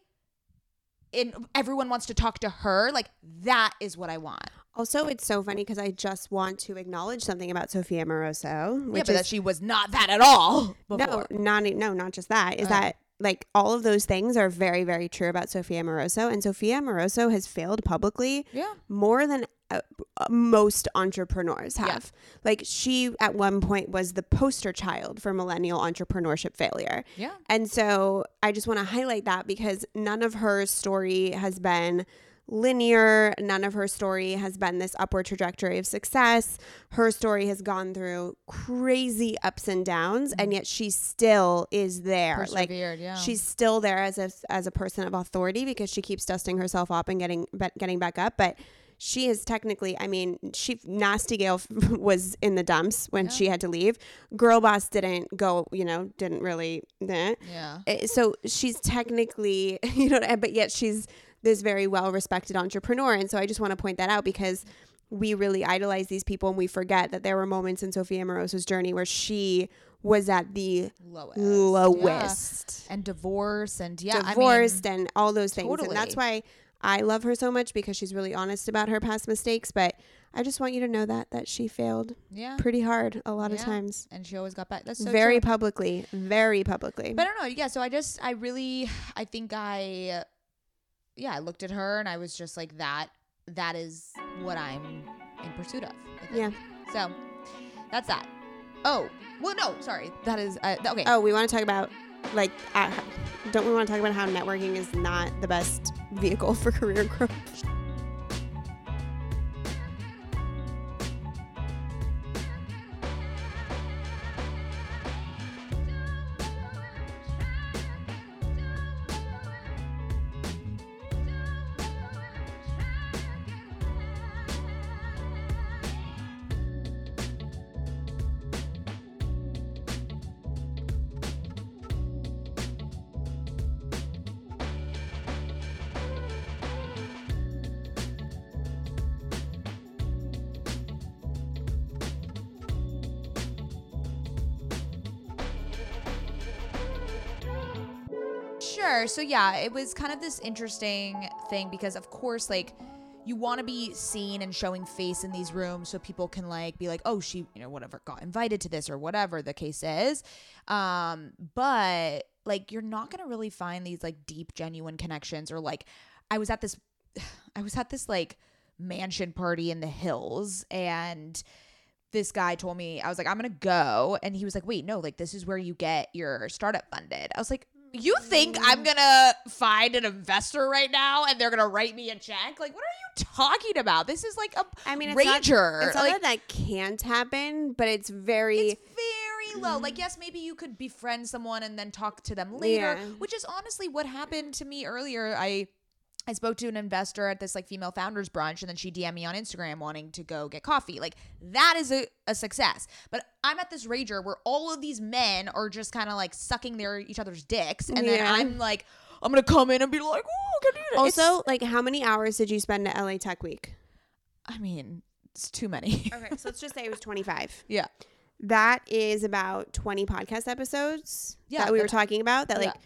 and everyone wants to talk to her. Like that is what I want. Also, it's so funny because I just want to acknowledge something about Sophia Amoruso, yeah, which is, that she was not that at all. no, not no, not just that. Is Oh. that like all of those things are very, very true about Sophia Amoruso, and Sophia Amoruso has failed publicly Yeah. more than uh, uh, most entrepreneurs Yeah. have. Like she at one point was the poster child for millennial entrepreneurship failure. Yeah. And so I just want to highlight that because none of her story has been linear. None of her story has been this upward trajectory of success. Her story has gone through crazy ups and downs, and yet she still is there. Like yeah. she's still there as a as a person of authority because she keeps dusting herself up and getting getting back up, but. She is technically, I mean, she Nasty Gal was in the dumps when she had to leave. Girl Boss didn't go, you know, didn't really. eh. Yeah. Eh, so she's technically you know but yet she's this very well respected entrepreneur and so i just want to point that out because we really idolize these people and we forget that there were moments in sophia amoruso's journey where she was at the Lowest. lowest Yeah. And divorce and yeah. I divorced mean, and all those things Totally. and that's why i love her so much because she's really honest about her past mistakes but i just want you to know that that she failed yeah. pretty hard a lot of times And she always got back. That's so very true. publicly very publicly But I don't know. Yeah. So I just, I really, I think I, yeah, I looked at her and I was just like, that, that is what I'm in pursuit of. Yeah So that's that. Oh, well, no, sorry. That is, uh, okay. Oh, we want to talk about like uh, don't we want to talk about how networking is not the best vehicle for career growth? So yeah, it was kind of this interesting thing because of course like you want to be seen and showing face in these rooms so people can like be like, "Oh, she, you know, whatever got invited to this or whatever the case is." Um, but like you're not going to really find these like deep genuine connections or like I was at this I was at this like mansion party in the hills and this guy told me I was like I'm to go and he was like wait no like this is where you get your startup funded. I was like you think I'm to find an investor right now and they're to write me a check? Like what are you talking about? This is like a I mean, it's rager. Not, it's like, that that can't happen, but it's very it's very low. Like, yes, maybe you could befriend someone and then talk to them later, Yeah. which is honestly what happened to me earlier. I I spoke to an investor at this like female founders brunch, and then she DM'd me on Instagram wanting to go get coffee. Like that is a, a success. But I'm at this rager where all of these men are just kind of like sucking their each other's dicks, and then I'm like, I'm gonna come in and be like, oh, can you also like how many hours did you spend at LA Tech Week? I mean, it's too many. Okay, so let's just say it was 25. yeah. That is about 20 podcast episodes Yeah, that we were talking about that like yeah.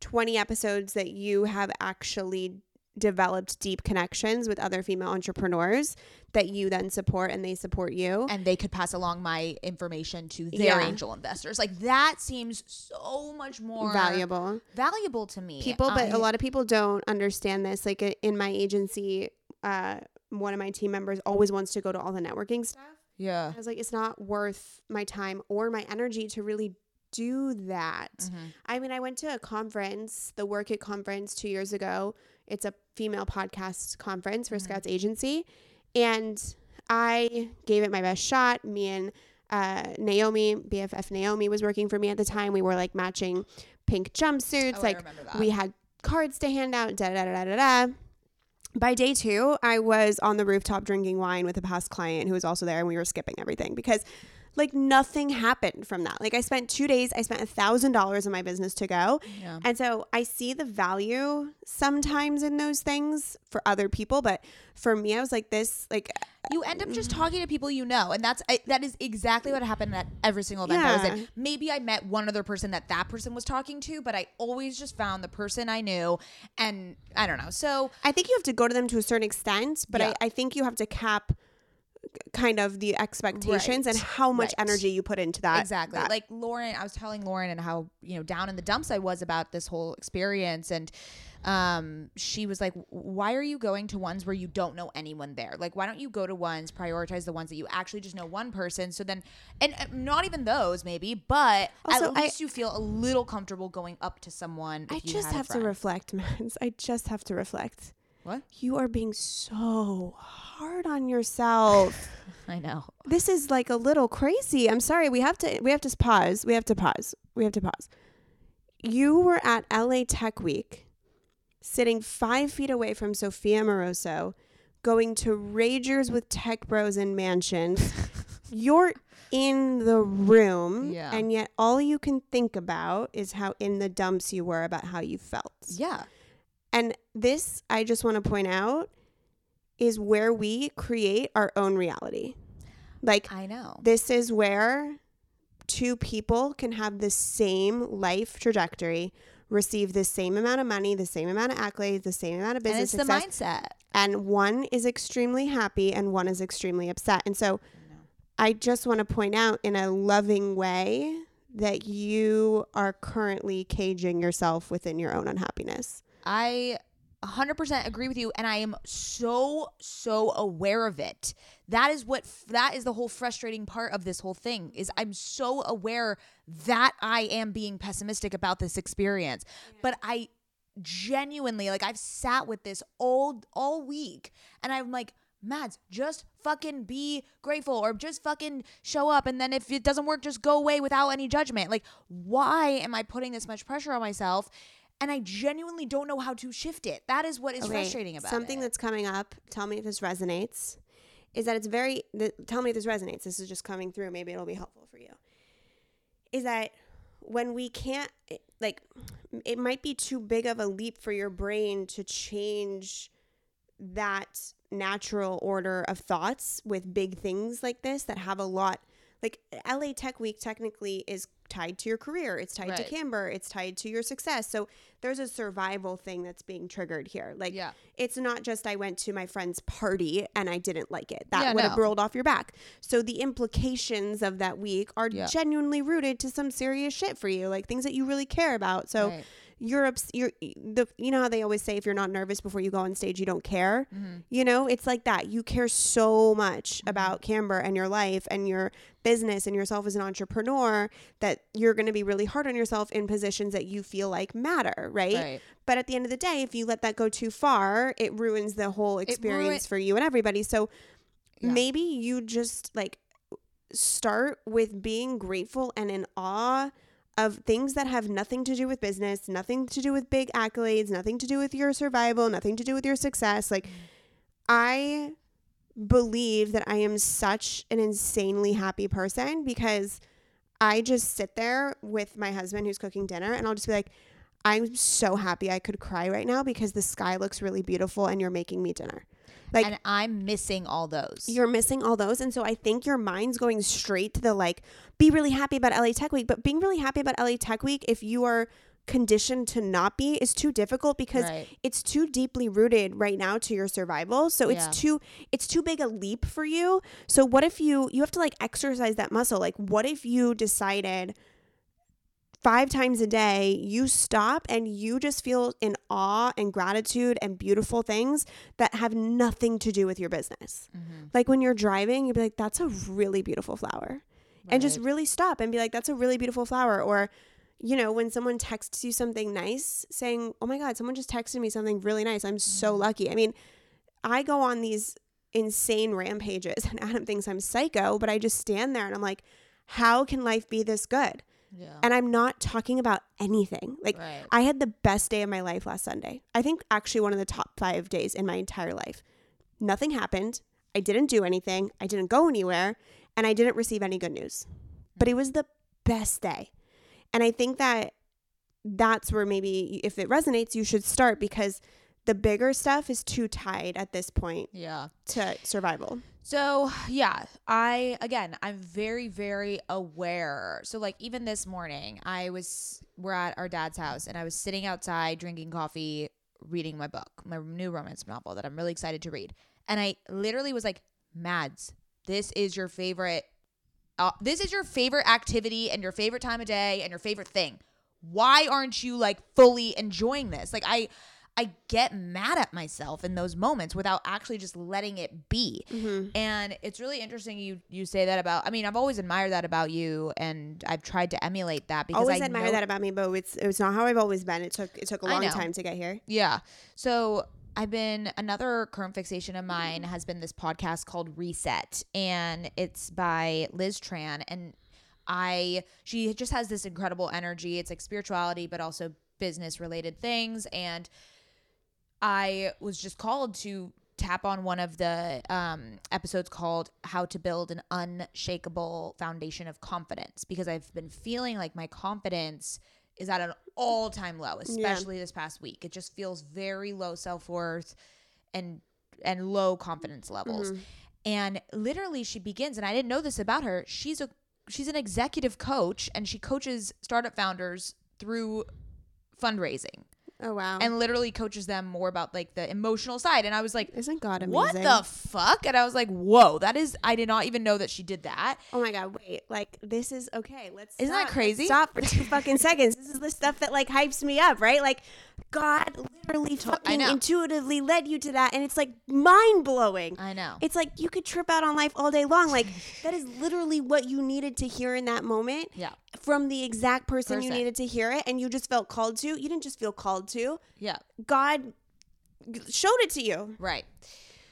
20 episodes that you have actually developed deep connections with other female entrepreneurs that you then support and they support you. and they could pass along my information to their Yeah. angel investors. Like that seems so much more valuable. valuable to me. people but a lot of people don't understand this like in my agency uh one of my team members always wants to go to all the networking stuff Yeah. i was like it's not worth my time or my energy to really do that Mm-hmm. i mean i went to a conference the work it conference two years ago it's a female podcast conference Mm-hmm. for scouts agency and i gave it my best shot me and uh, Naomi, BFF Naomi was working for me at the time. We were like matching pink jumpsuits. Oh, like we had cards to hand out. Da da da da. da. By day two, I was on the rooftop drinking wine with a past client who was also there, and we were skipping everything because, like, nothing happened from that. Like, I spent two days. I spent a thousand dollars in my business to go, Yeah. and so I see the value sometimes in those things for other people, but for me, I was like, this, like, you end up just talking to people you know, and that's I, that is exactly what happened at every single event I was Yeah. Maybe I met one other person that that person was talking to, but I always just found the person I knew, and I don't know. So I think you have to go to them to a certain extent, but Yeah. I, I think you have to cap kind of the expectations and how much Right. energy you put into that. exactly that- like lauren i was telling lauren and how you know down in the dumps i was about this whole experience and um she was like why are you going to ones where you don't know anyone there like why don't you go to ones prioritize the ones that you actually just know one person so then and uh, not even those maybe but Also, at I- least you feel a little comfortable going up to someone I just have to reflect, Mads. I just have to reflect. What You are being so hard on yourself. i know this is like a little crazy. I'm sorry. We have to we have to pause. We have to pause. We have to pause. You were at LA Tech Week, sitting five feet away from Sophia Amoruso, going to Ragers with Tech Bros and Mansions. You're in the room, Yeah. and yet all you can think about is how in the dumps you were about how you felt. yeah And this, I just want to point out, is where we create our own reality. Like, i know this is where two people can have the same life trajectory, receive the same amount of money, the same amount of accolades, the same amount of business. and it's the mindset and one is extremely happy and one is extremely upset. And so I just want to point out in a loving way that you are currently caging yourself within your own unhappiness. I 100% agree with you and I am so so aware of it. That is what that is the whole frustrating part of this whole thing is I'm so aware that I am being pessimistic about this experience. But I genuinely like I've sat with this all all week and I'm like Mads, just fucking be grateful or just fucking show up. And then if it doesn't work, just go away without any judgment. Like, why am I putting this much pressure on myself? And I genuinely don't know how to shift it. That is what is Okay, frustrating about it. something it. that's coming up. Tell me if this resonates. Is that it's very. The, tell me if this resonates. This is just coming through. Maybe it'll be helpful for you. Is that when we can't like it might be too big of a leap for your brain to change that natural order of thoughts with big things like this that have a lot like LA Tech Week technically is tied to your career. It's tied to Camber. It's tied to your success. So there's a survival thing that's being triggered here. Like Yeah. it's not just I went to my friend's party and I didn't like it. That Yeah, would have rolled off your back. So the implications of that week are Yeah. genuinely rooted to some serious shit for you, like things that you really care about. So Right. You're ups- you're the you know how they always say if you're not nervous before you go on stage you don't care. Mm-hmm. You know, it's like that. You care so much about Camber and your life and your business and yourself as an entrepreneur that you're going to be really hard on yourself in positions that you feel like matter, right? Right. But at the end of the day, if you let that go too far, it ruins the whole experience for you and everybody. So Yeah. maybe you just like start with being grateful and in awe of things that have nothing to do with business, nothing to do with big accolades, nothing to do with your survival, nothing to do with your success. Like, mm-hmm. I believe that I am such an insanely happy person because I just sit there with my husband who's cooking dinner and I'll just be like, I'm so happy I could cry right now because the sky looks really beautiful and you're making me dinner. Like, and I'm missing all those. you're missing all those. And so I think your mind's going straight to the like, be really happy about LA Tech Week. But being really happy about LA Tech Week, if you are conditioned to not be, is too difficult because Right. it's too deeply rooted right now to your survival. So it's Yeah. too it's too big a leap for you. So what if you you have to like exercise that muscle? Like what if you decided five times a day you stop and you just feel in awe and gratitude and beautiful things that have nothing to do with your business. Mm-hmm. Like when you're driving, you'd be like, that's a really beautiful flower. And just really stop and be like, that's a really beautiful flower. Or, you know, when someone texts you something nice, saying, oh my God, someone just texted me something really nice. I'm so Mm-hmm. lucky. I mean, I go on these insane rampages and Adam thinks I'm psycho, but I just stand there and I'm like, how can life be this good? Yeah. And I'm not talking about anything. Like, Right. I had the best day of my life last Sunday. I think actually one of the top five days in my entire life. Nothing happened. I didn't do anything. I didn't go anywhere. And I didn't receive any good news. But it was the best day. And I think that that's where maybe if it resonates, you should start because the bigger stuff is too tied at this point Yeah. to survival. So, yeah, I again, I'm very very aware. So like even this morning, I was we're at our dad's house and I was sitting outside drinking coffee, reading my book, my new romance novel that I'm really excited to read. And I literally was like, "Mads, this is your favorite uh, this is your favorite activity and your favorite time of day and your favorite thing. Why aren't you like fully enjoying this? Like I I get mad at myself in those moments without actually just letting it be. Mm-hmm. And it's really interesting you you say that about I mean, I've always admired that about you and I've tried to emulate that because always I admire know- that about me, but it's it's not how I've always been. It took it took a long time to get here. Yeah. So I've been another current fixation of mine has been this podcast called Reset, and it's by Liz Tran, and I she just has this incredible energy. It's like spirituality, but also business related things, and I was just called to tap on one of the um, episodes called How to Build an Unshakable Foundation of Confidence because I've been feeling like my confidence is at an all time low, especially this past week. It just feels very low self worth and and low confidence levels. And literally she begins and I didn't know this about her. She's a she's an executive coach and she coaches startup founders through fundraising Oh wow! and literally coaches them more about like the emotional side. And I was like, Isn't God amazing? what the fuck? And I was like, whoa, that is, I did not even know that she did that. Oh my god! Wait, like this is okay. Let's Isn't that stop. Let's crazy? stop for two fucking seconds. This is the stuff that like hypes me up, right? Like God literally fucking intuitively led you to that, and it's like mind blowing. I know. It's like you could trip out on life all day long. Like that is literally what you needed to hear in that moment. Yeah. From the exact person, you needed to hear it, and you just felt called to. You didn't just feel called to. Yeah. God showed it to you. Right.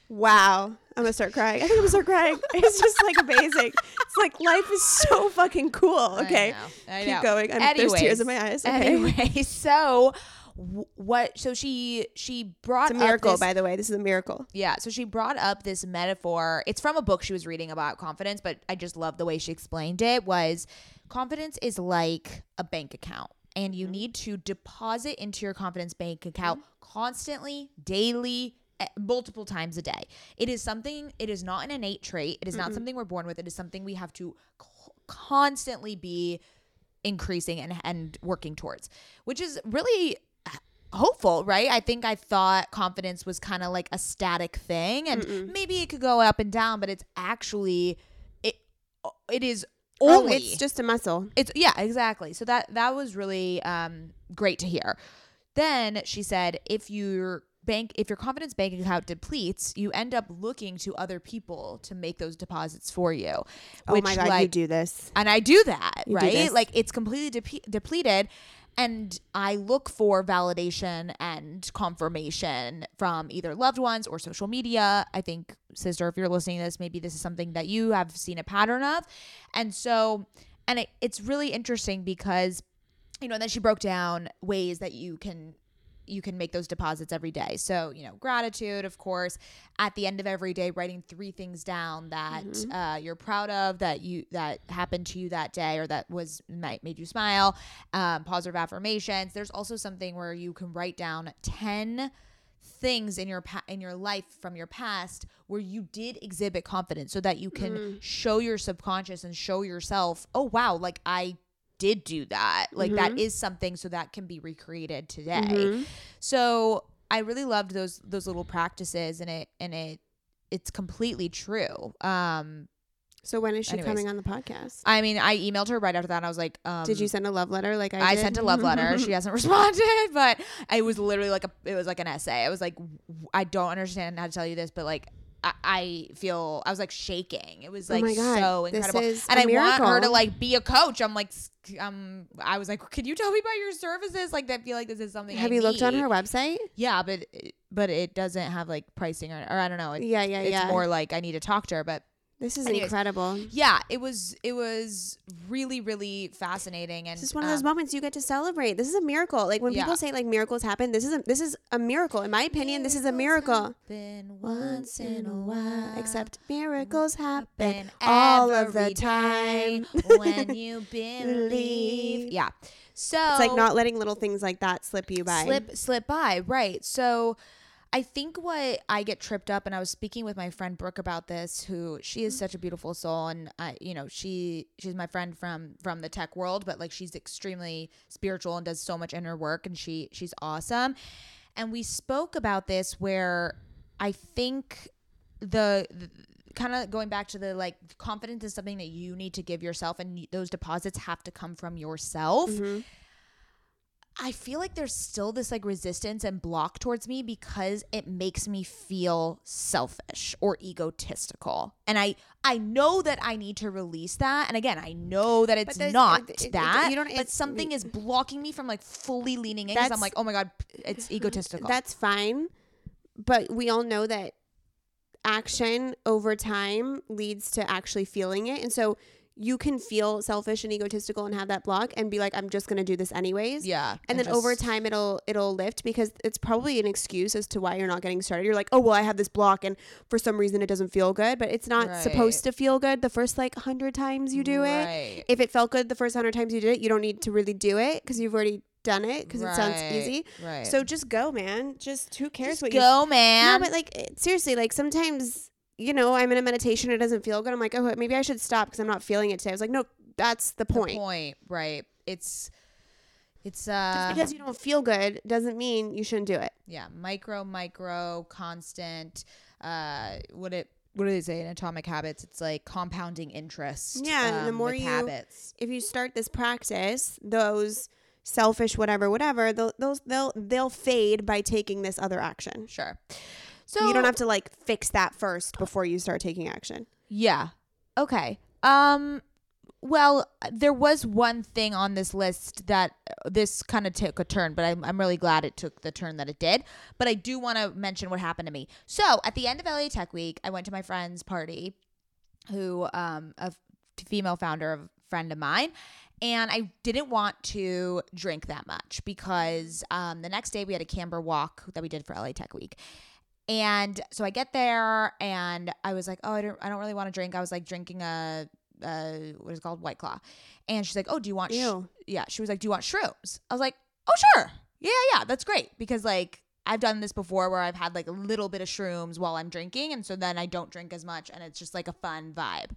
Wow. I'm gonna start crying. I think I'm gonna start crying. It's just like amazing. It's like life is so fucking cool. Okay. I know. I Keep going. I'm, there's tears in my eyes. Okay. Anyway, so what, so she, she brought It's a miracle, up this, by the way. This is a miracle. Yeah, so she brought up this metaphor. It's from a book she was reading about confidence, but I just love the way she explained it was confidence is like a bank account and you need to deposit into your confidence bank account constantly, daily, eh, multiple times a day. It is something it is not an innate trait. It is not something we're born with. It is something we have to constantly be increasing and, and working towards, which is really hopeful, right? I think I thought confidence was kind of like a static thing and maybe it could go up and down, but it's actually it it is Oh, only it's just a muscle. it's yeah, exactly. So that that was really um great to hear. Then she said if your bank if your confidence bank account depletes, you end up looking to other people to make those deposits for you. Oh my god, you do this. And I do that, You right? this. Like it's completely depe- depleted. And I look for validation and confirmation from either loved ones or social media. I think, sister, if you're listening to this, maybe this is something that you have seen a pattern of. And so, and it, it's really interesting because, you know, and then she broke down ways that you can you can make those deposits every day. So, you know, gratitude, of course, at the end of every day, writing three things down that uh, you're proud of, that you that happened to you that day, or that was might made you smile. Um, positive affirmations. There's also something where you can write down ten things in your pa- in your life from your past where you did exhibit confidence so that you can show your subconscious and show yourself oh wow like i did do that like that is something so that can be recreated today so i really loved those those little practices and it and it it's completely true um So when is she Anyways. coming on the podcast? i mean i emailed her right after that and i was like um Did you send a love letter like I, I, sent a love letter. She hasn't responded, but it was literally like a it was like an essay. I was like, I don't understand how to tell you this, but like I, I feel I was like shaking. It was Oh like God, so incredible, and I want her to like be a coach. I'm like, um, I was like, could you tell me about your services? Like, I feel like this is something. Have I you looked on her website? Yeah, but but it doesn't have like pricing or, or I don't know. It, Yeah, yeah, it's yeah. more like I need to talk to her, but This is Anyways. incredible. yeah, it was it was really really fascinating and This is one of those um, moments you get to celebrate. This is a miracle. Like when Yeah. people say like miracles happen, this is a this is a miracle. In my opinion, this is a miracle. once in a while. Except miracles happen happen all of the time. when you believe. Yeah. So It's like not letting little things like that slip you by. slip slip by, right? So I think what I get tripped up, and I was speaking with my friend Brooke about this, who she is such a beautiful soul, and I, you know, she she's my friend from from the tech world, but like she's extremely spiritual and does so much inner work, and she she's awesome. And we spoke about this where I think the, the kind of going back to the like confidence is something that you need to give yourself, and those deposits have to come from yourself. Mm-hmm. I feel like there's still this like resistance and block towards me because it makes me feel selfish or egotistical. And I I know that I need to release that. And again, I know that it's not it- it- that. you don't- but something is blocking me from like fully leaning in because I'm like, oh my god, it's egotistical. That's fine, but we all know that action over time leads to actually feeling it, and so you can feel selfish and egotistical and have that block and be like, I'm just gonna do this anyways. yeah. And then over time it'll it'll lift because it's probably an excuse as to why you're not getting started. You're like, oh well, I have this block and for some reason it doesn't feel good, but it's not supposed to feel good the first like hundred times you do it. If it felt good the first hundred times you did it, you don't need to really do it because you've already done it because it sounds easy. Right. So just go, man. Just who cares Just what you go, no, but like seriously, like sometimes you know I'm in a meditation, it doesn't feel good. I'm like, oh, maybe I should stop because I'm not feeling it today. I was like, no, that's the The point. point. Right. It's it's Just uh because you don't feel good doesn't mean you shouldn't do it. yeah micro micro constant uh what it what do they say in atomic habits it's like compounding interest Yeah, and the um, more you- habits if you start this practice, those selfish whatever whatever they'll those they'll they'll fade by taking this other action. sure so you don't have to like fix that first before you start taking action. yeah okay um well there was one thing on this list that uh, this kind of took a turn but I'm, I'm really glad it took the turn that it did but i do want to mention what happened to me so at the end of la tech week i went to my friend's party who um a f- female founder of a friend of mine and I didn't want to drink that much because um, the next day we had a camber walk that we did for LA Tech Week. And so I get there and I was like, oh, I don't, I don't really want to drink. I was like drinking a, a what is it called White Claw. And she's like, oh, do you want, sh-? Ew. yeah. She was like, do you want shrooms? I was like, oh, sure. Yeah, yeah, that's great. Because like, I've done this before where I've had like a little bit of shrooms while I'm drinking. And so then I don't drink as much and it's just like a fun vibe.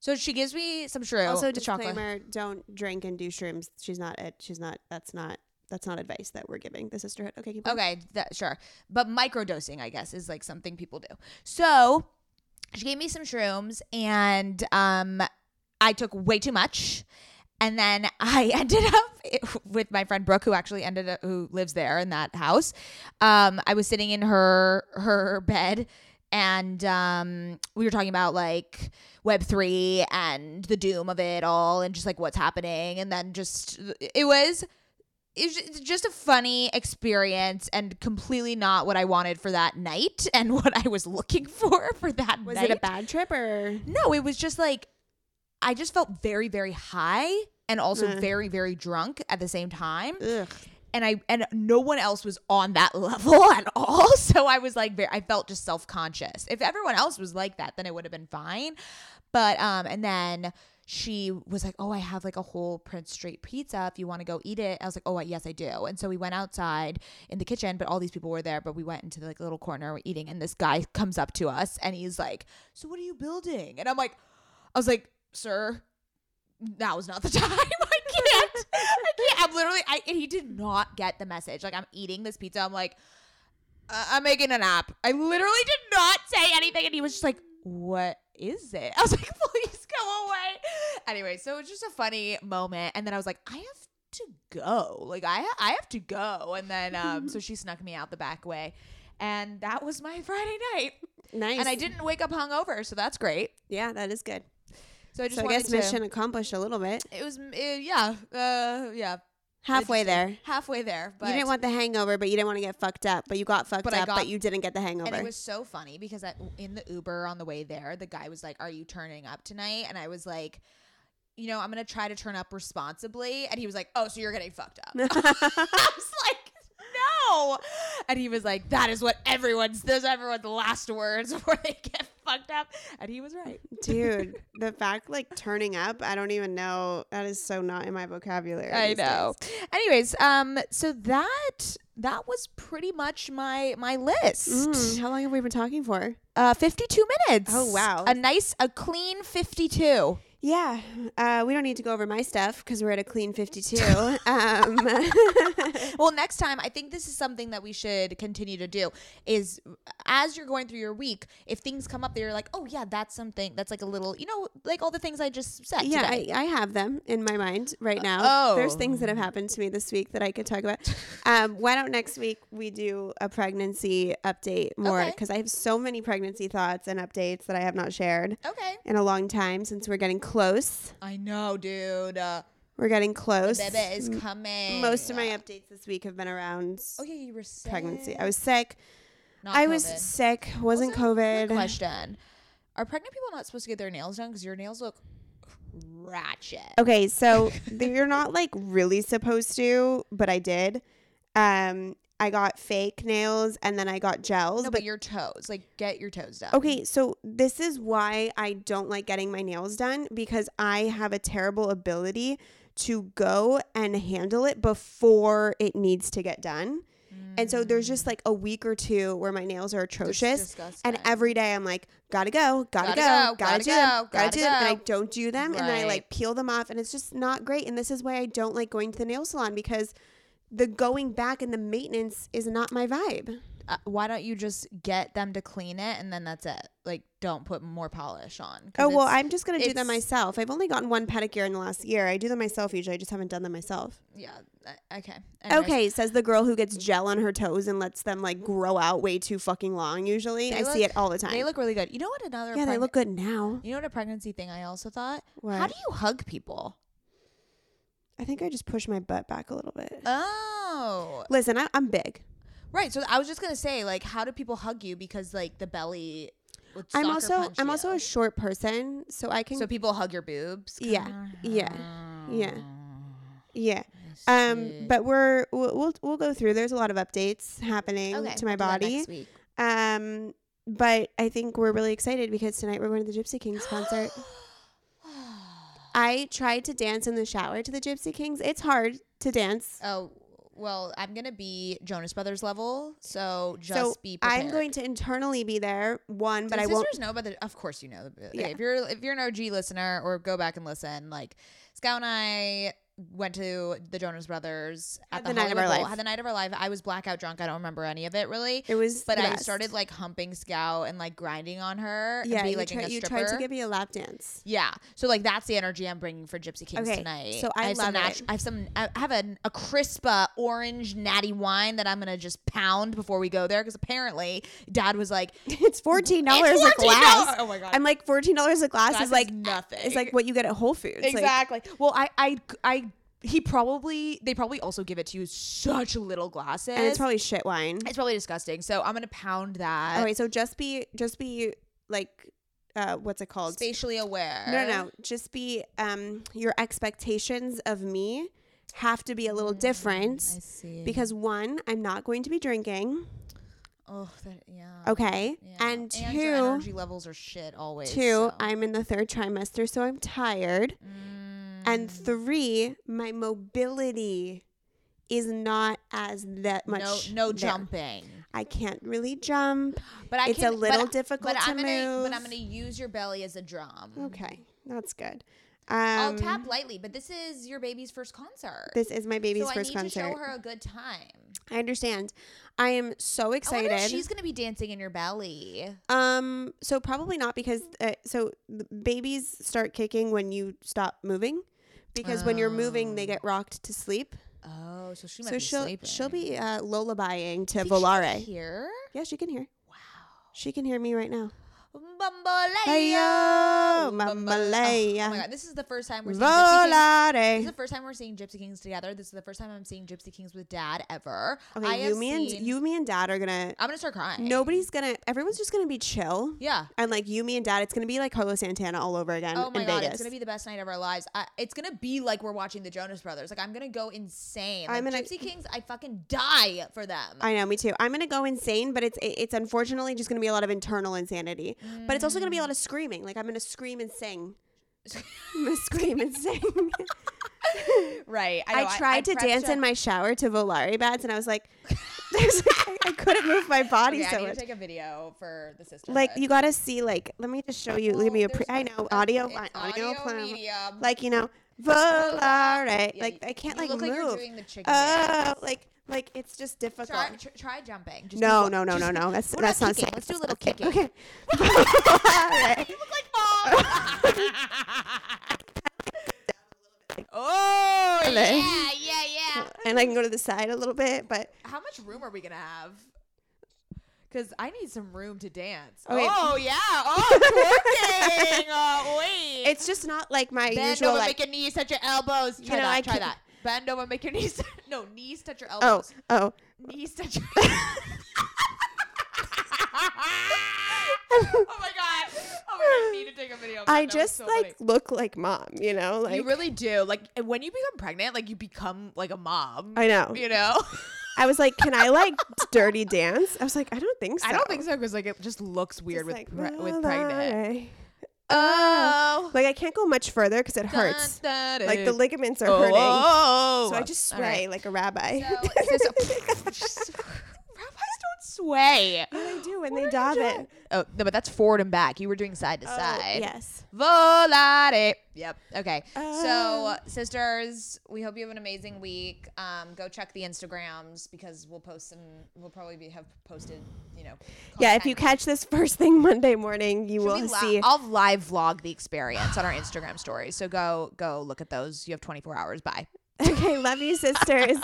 So she gives me some shrooms. also, the chocolate. disclaimer: don't drink and do shrooms. She's not. It. She's not. That's not. That's not advice that we're giving the sisterhood. Okay, keep going. Okay, that, sure. But microdosing, I guess, is like something people do. So she gave me some shrooms and um, I took way too much. And then I ended up with my friend Brooke, who actually ended up, who lives there in that house. Um, I was sitting in her her bed, and um, we were talking about like Web three and the doom of it all, and just like what's happening. And then just it was it was ju- just a funny experience and completely not what I wanted for that night and what I was looking for for that Was night. it a bad trip or? No, it was just like I just felt very very high and also Mm. very very drunk at the same time. Ugh. And I and no one else was on that level at all. So I was like very I felt just self-conscious. If everyone else was like that, then it would have been fine. But um and then she was like, "Oh, I have like a whole Prince Street pizza. If you want to go eat it." I was like, "Oh, yes, I do." And so we went outside in the kitchen, but all these people were there. But we went into the like little corner we're eating, and this guy comes up to us, and he's like, "So what are you building?" And I'm like, "I was like, sir, now is not the time. I can't. I can't. I'm literally. I and he did not get the message. Like I'm eating this pizza. I'm like, uh, I'm making an app. I literally did not say anything, and he was just like, "What is it?" I was like, "Please go away." Anyway, so it was just a funny moment, and then I was like, "I have to go. Like I I have to go." And then um, so she snuck me out the back way, and that was my Friday night. Nice. And I didn't wake up hungover, so that's great. Yeah, that is good. So I just So I guess to. mission accomplished a little bit. It was, uh, yeah, uh, yeah, Halfway there. halfway there. But you didn't want the hangover, but you didn't want to get fucked up. But you got fucked But I up, got- but you didn't get the hangover. and it was so funny because I, in the Uber on the way there, the guy was like, "Are you turning up tonight?" And I was like, "You know, I'm gonna try to turn up responsibly." And he was like, "Oh, so you're getting fucked up?" I was like, "No," and he was like, "That is what everyone's. Those are everyone's last words before they get fucked up." And he was right. Dude, the fact like turning up, I don't even know. That is so not in my vocabulary. I know. days. Anyways, um, so that that was pretty much my my list. Mm, how long have we been talking for? Uh, 52 minutes. Oh, wow. A nice, a clean 52. Yeah, uh, we don't need to go over my stuff because we're at a clean 52. um, well, next time, I think this is something that we should continue to do. Is as you're going through your week, if things come up that you're like, oh yeah, that's something that's like a little, you know, like all the things I just said. yeah, today. I, I have them in my mind right now. oh. There's things that have happened to me this week that I could talk about. Um, why don't next week we do a pregnancy update more? Okay. Because I have so many pregnancy thoughts and updates that I have not shared okay. in a long time since we're getting close. I know, dude. Uh, We're getting close. the baby is coming. Most of my updates this week have been around Oh yeah, you were sick. pregnancy. I was sick. Not I was COVID. sick. Wasn't Also, quick COVID. Question: Are pregnant people not supposed to get their nails done because your nails look ratchet? Okay, so you're not like really supposed to, but I did. Um, I got fake nails and then I got gels. No, but but your toes, like, get your toes done. okay, so this is why I don't like getting my nails done because I have a terrible ability to go and handle it before it needs to get done. And so there's just like a week or two where my nails are atrocious. And every day I'm like, gotta go, gotta, Gotta go, go, gotta, do them, go, gotta, gotta do them. And I don't do them. And then I like peel them off. And it's just not great. And this is why I don't like going to the nail salon because the going back and the maintenance is not my vibe. Uh, why don't you just get them to clean it and then that's it? Like, don't put more polish on. Oh, well, I'm just going to do them myself. I've only gotten one pedicure in the last year. I do them myself usually. I just haven't done them myself. yeah. uh, Okay. Anyways, Okay, says the girl who gets gel on her toes and lets them like grow out way too fucking long usually. They I see it all the time. They look really good. You know what? Another yeah, they look good now. You know what a pregnancy thing I also thought? How do you hug people? I think I just push my butt back a little bit. Oh, Listen, I, I'm big. right. So I was just gonna say, like, how do people hug you? Because like the belly. I'm also I'm also a short person, so I can So people hug your boobs. Yeah, yeah, yeah. yeah. I Um, but we're we'll, we'll we'll go through. There's a lot of updates happening okay, to my we'll body. Um, but I think we're really excited because tonight we're going to the Gypsy Kings concert. I tried to dance in the shower to the Gypsy Kings. It's hard to dance. Oh well, I'm gonna be Jonas Brothers level, so just so be prepared. I'm going to internally be there. One, but Do I sisters won't. know about the. Of course, you know. Yeah. If you're if you're an OG listener, or go back and listen, like Scout and I went to the Jonas Brothers at the, the night of our Bowl. life. Had the night of our life. I was blackout drunk. I don't remember any of it really. It was, But I started like humping Scout and like grinding on her. Yeah, and be, you, like try, being a you tried to give me a lap dance. Yeah, so like that's the energy I'm bringing for Gypsy Kings Okay, tonight. so I have some love natu- it. I have some. I have a, a crisp uh, orange natty wine that I'm gonna just pound before we go there because apparently Dad was like, It's fourteen dollars a glass. Oh my God. I'm like fourteen dollars a glass, Glass is is like nothing. It's like what you get at Whole Foods. Like, exactly. well, I, I, I, he probably they probably also give it to you such little glasses, and it's probably shit wine. it's probably disgusting. So I'm gonna pound that. Okay, so just be just be like uh what's it called? Spatially aware. No, no, no. Just be um your expectations of me have to be a little different Mm, I see. because one, I'm not going to be drinking. oh, that, yeah. Okay. Yeah. And your two energy levels are shit always. two, so. I'm in the third trimester, so I'm tired. And Mm. three, my mobility is not as that much. no, no there. jumping. I can't really jump. But I It's a can, little but, difficult but to I'm gonna, But I'm gonna use your belly as a drum. Okay, that's good. Um, I'll tap lightly, but this is your baby's first concert. This is my baby's so first I need concert. to show her a good time. I understand. I am so excited. she's gonna be dancing in your belly. Um, so probably not because uh, so babies start kicking when you stop moving, because when you're moving they get rocked to sleep. Oh, so she might So be she'll sleeping. she'll be uh, lullabying to Think she can Volare. Hear? Yeah, she can hear. Wow, she can hear me right now. Bamboleo, Heyo, oh, oh my god, this is the first time we're seeing Gypsy Kings. This is the first time we're seeing Gypsy Kings together. This is the first time I'm seeing Gypsy Kings with Dad ever. I Okay, have you me and seen- you me and Dad are gonna. I'm gonna start crying. Nobody's gonna. Everyone's just gonna be chill. Yeah. And like you, me, and Dad, it's gonna be like Carlos Santana all over again Oh my in god, Vegas. it's gonna be the best night of our lives. I, it's gonna be like we're watching the Jonas Brothers. Like I'm gonna go insane. Like I'm gonna- Gypsy Kings, I fucking die for them. I know, me too. I'm gonna go insane, but it's it's unfortunately just gonna be a lot of internal insanity. Mm. But it's also gonna be a mm. lot of screaming. Like I'm gonna scream and sing. I'm gonna scream and sing. right. I, know, tried to prepped dance a- in my shower to Volare Bats, and I was like, I, was like, I couldn't move my body Okay, I so need much. to take a video for the sister. Like you gotta see, like let me just show you. Give me a pre. I know audio, audio, audio plan- Like you know, Volare. Yeah, like I can't like look like move. the chicken Oh, dance. like like it's just difficult. Try, tr- try jumping. Just no, do no, one- no, no, no. That's What that's about not kicking? safe. Let's do a little not kicking. Okay. You look like mom. oh yeah, yeah, yeah. and I can go to the side a little bit, but How much room are we gonna have? Because I need some room to dance. Okay. Oh yeah. Oh, twerking. oh wait. it's just not like my Bend usual over, like. make your knees touch your elbows. Try know, that. I try can't- that. Bend over, make your knees. no, knees touch your Oh, elbows. oh. oh. Knees touch your. oh my god. Oh my god. I need to take a video. Of that. I That just so like funny. look like mom, you know, like you really do. Like when you become pregnant, like you become like a mom. I know. You know. I was like, can I like dirty dance? I was like, I don't think so. I don't think so because like it just looks weird Just with like, pre- with pregnant. Oh. Like I can't go much further because it hurts. Dun, dun, Like the ligaments are Oh, hurting. oh, So I just sway right. like a rabbi. So, so, so- rabbis don't sway. yeah, they do when they What are you dive doing? it. Oh no, but that's forward and back. You were doing side to Oh, side. yes. Volare. Yep. Okay. so, Oh. sisters, we hope you have an amazing week. Um, go check the Instagrams because we'll post some. We'll probably be, have posted. You know. Yeah, if you catch this first thing Monday morning, you Should will we la- see. I'll live vlog the experience on our Instagram stories. So go go look at those. You have 24 hours. Bye. okay, love you, sisters.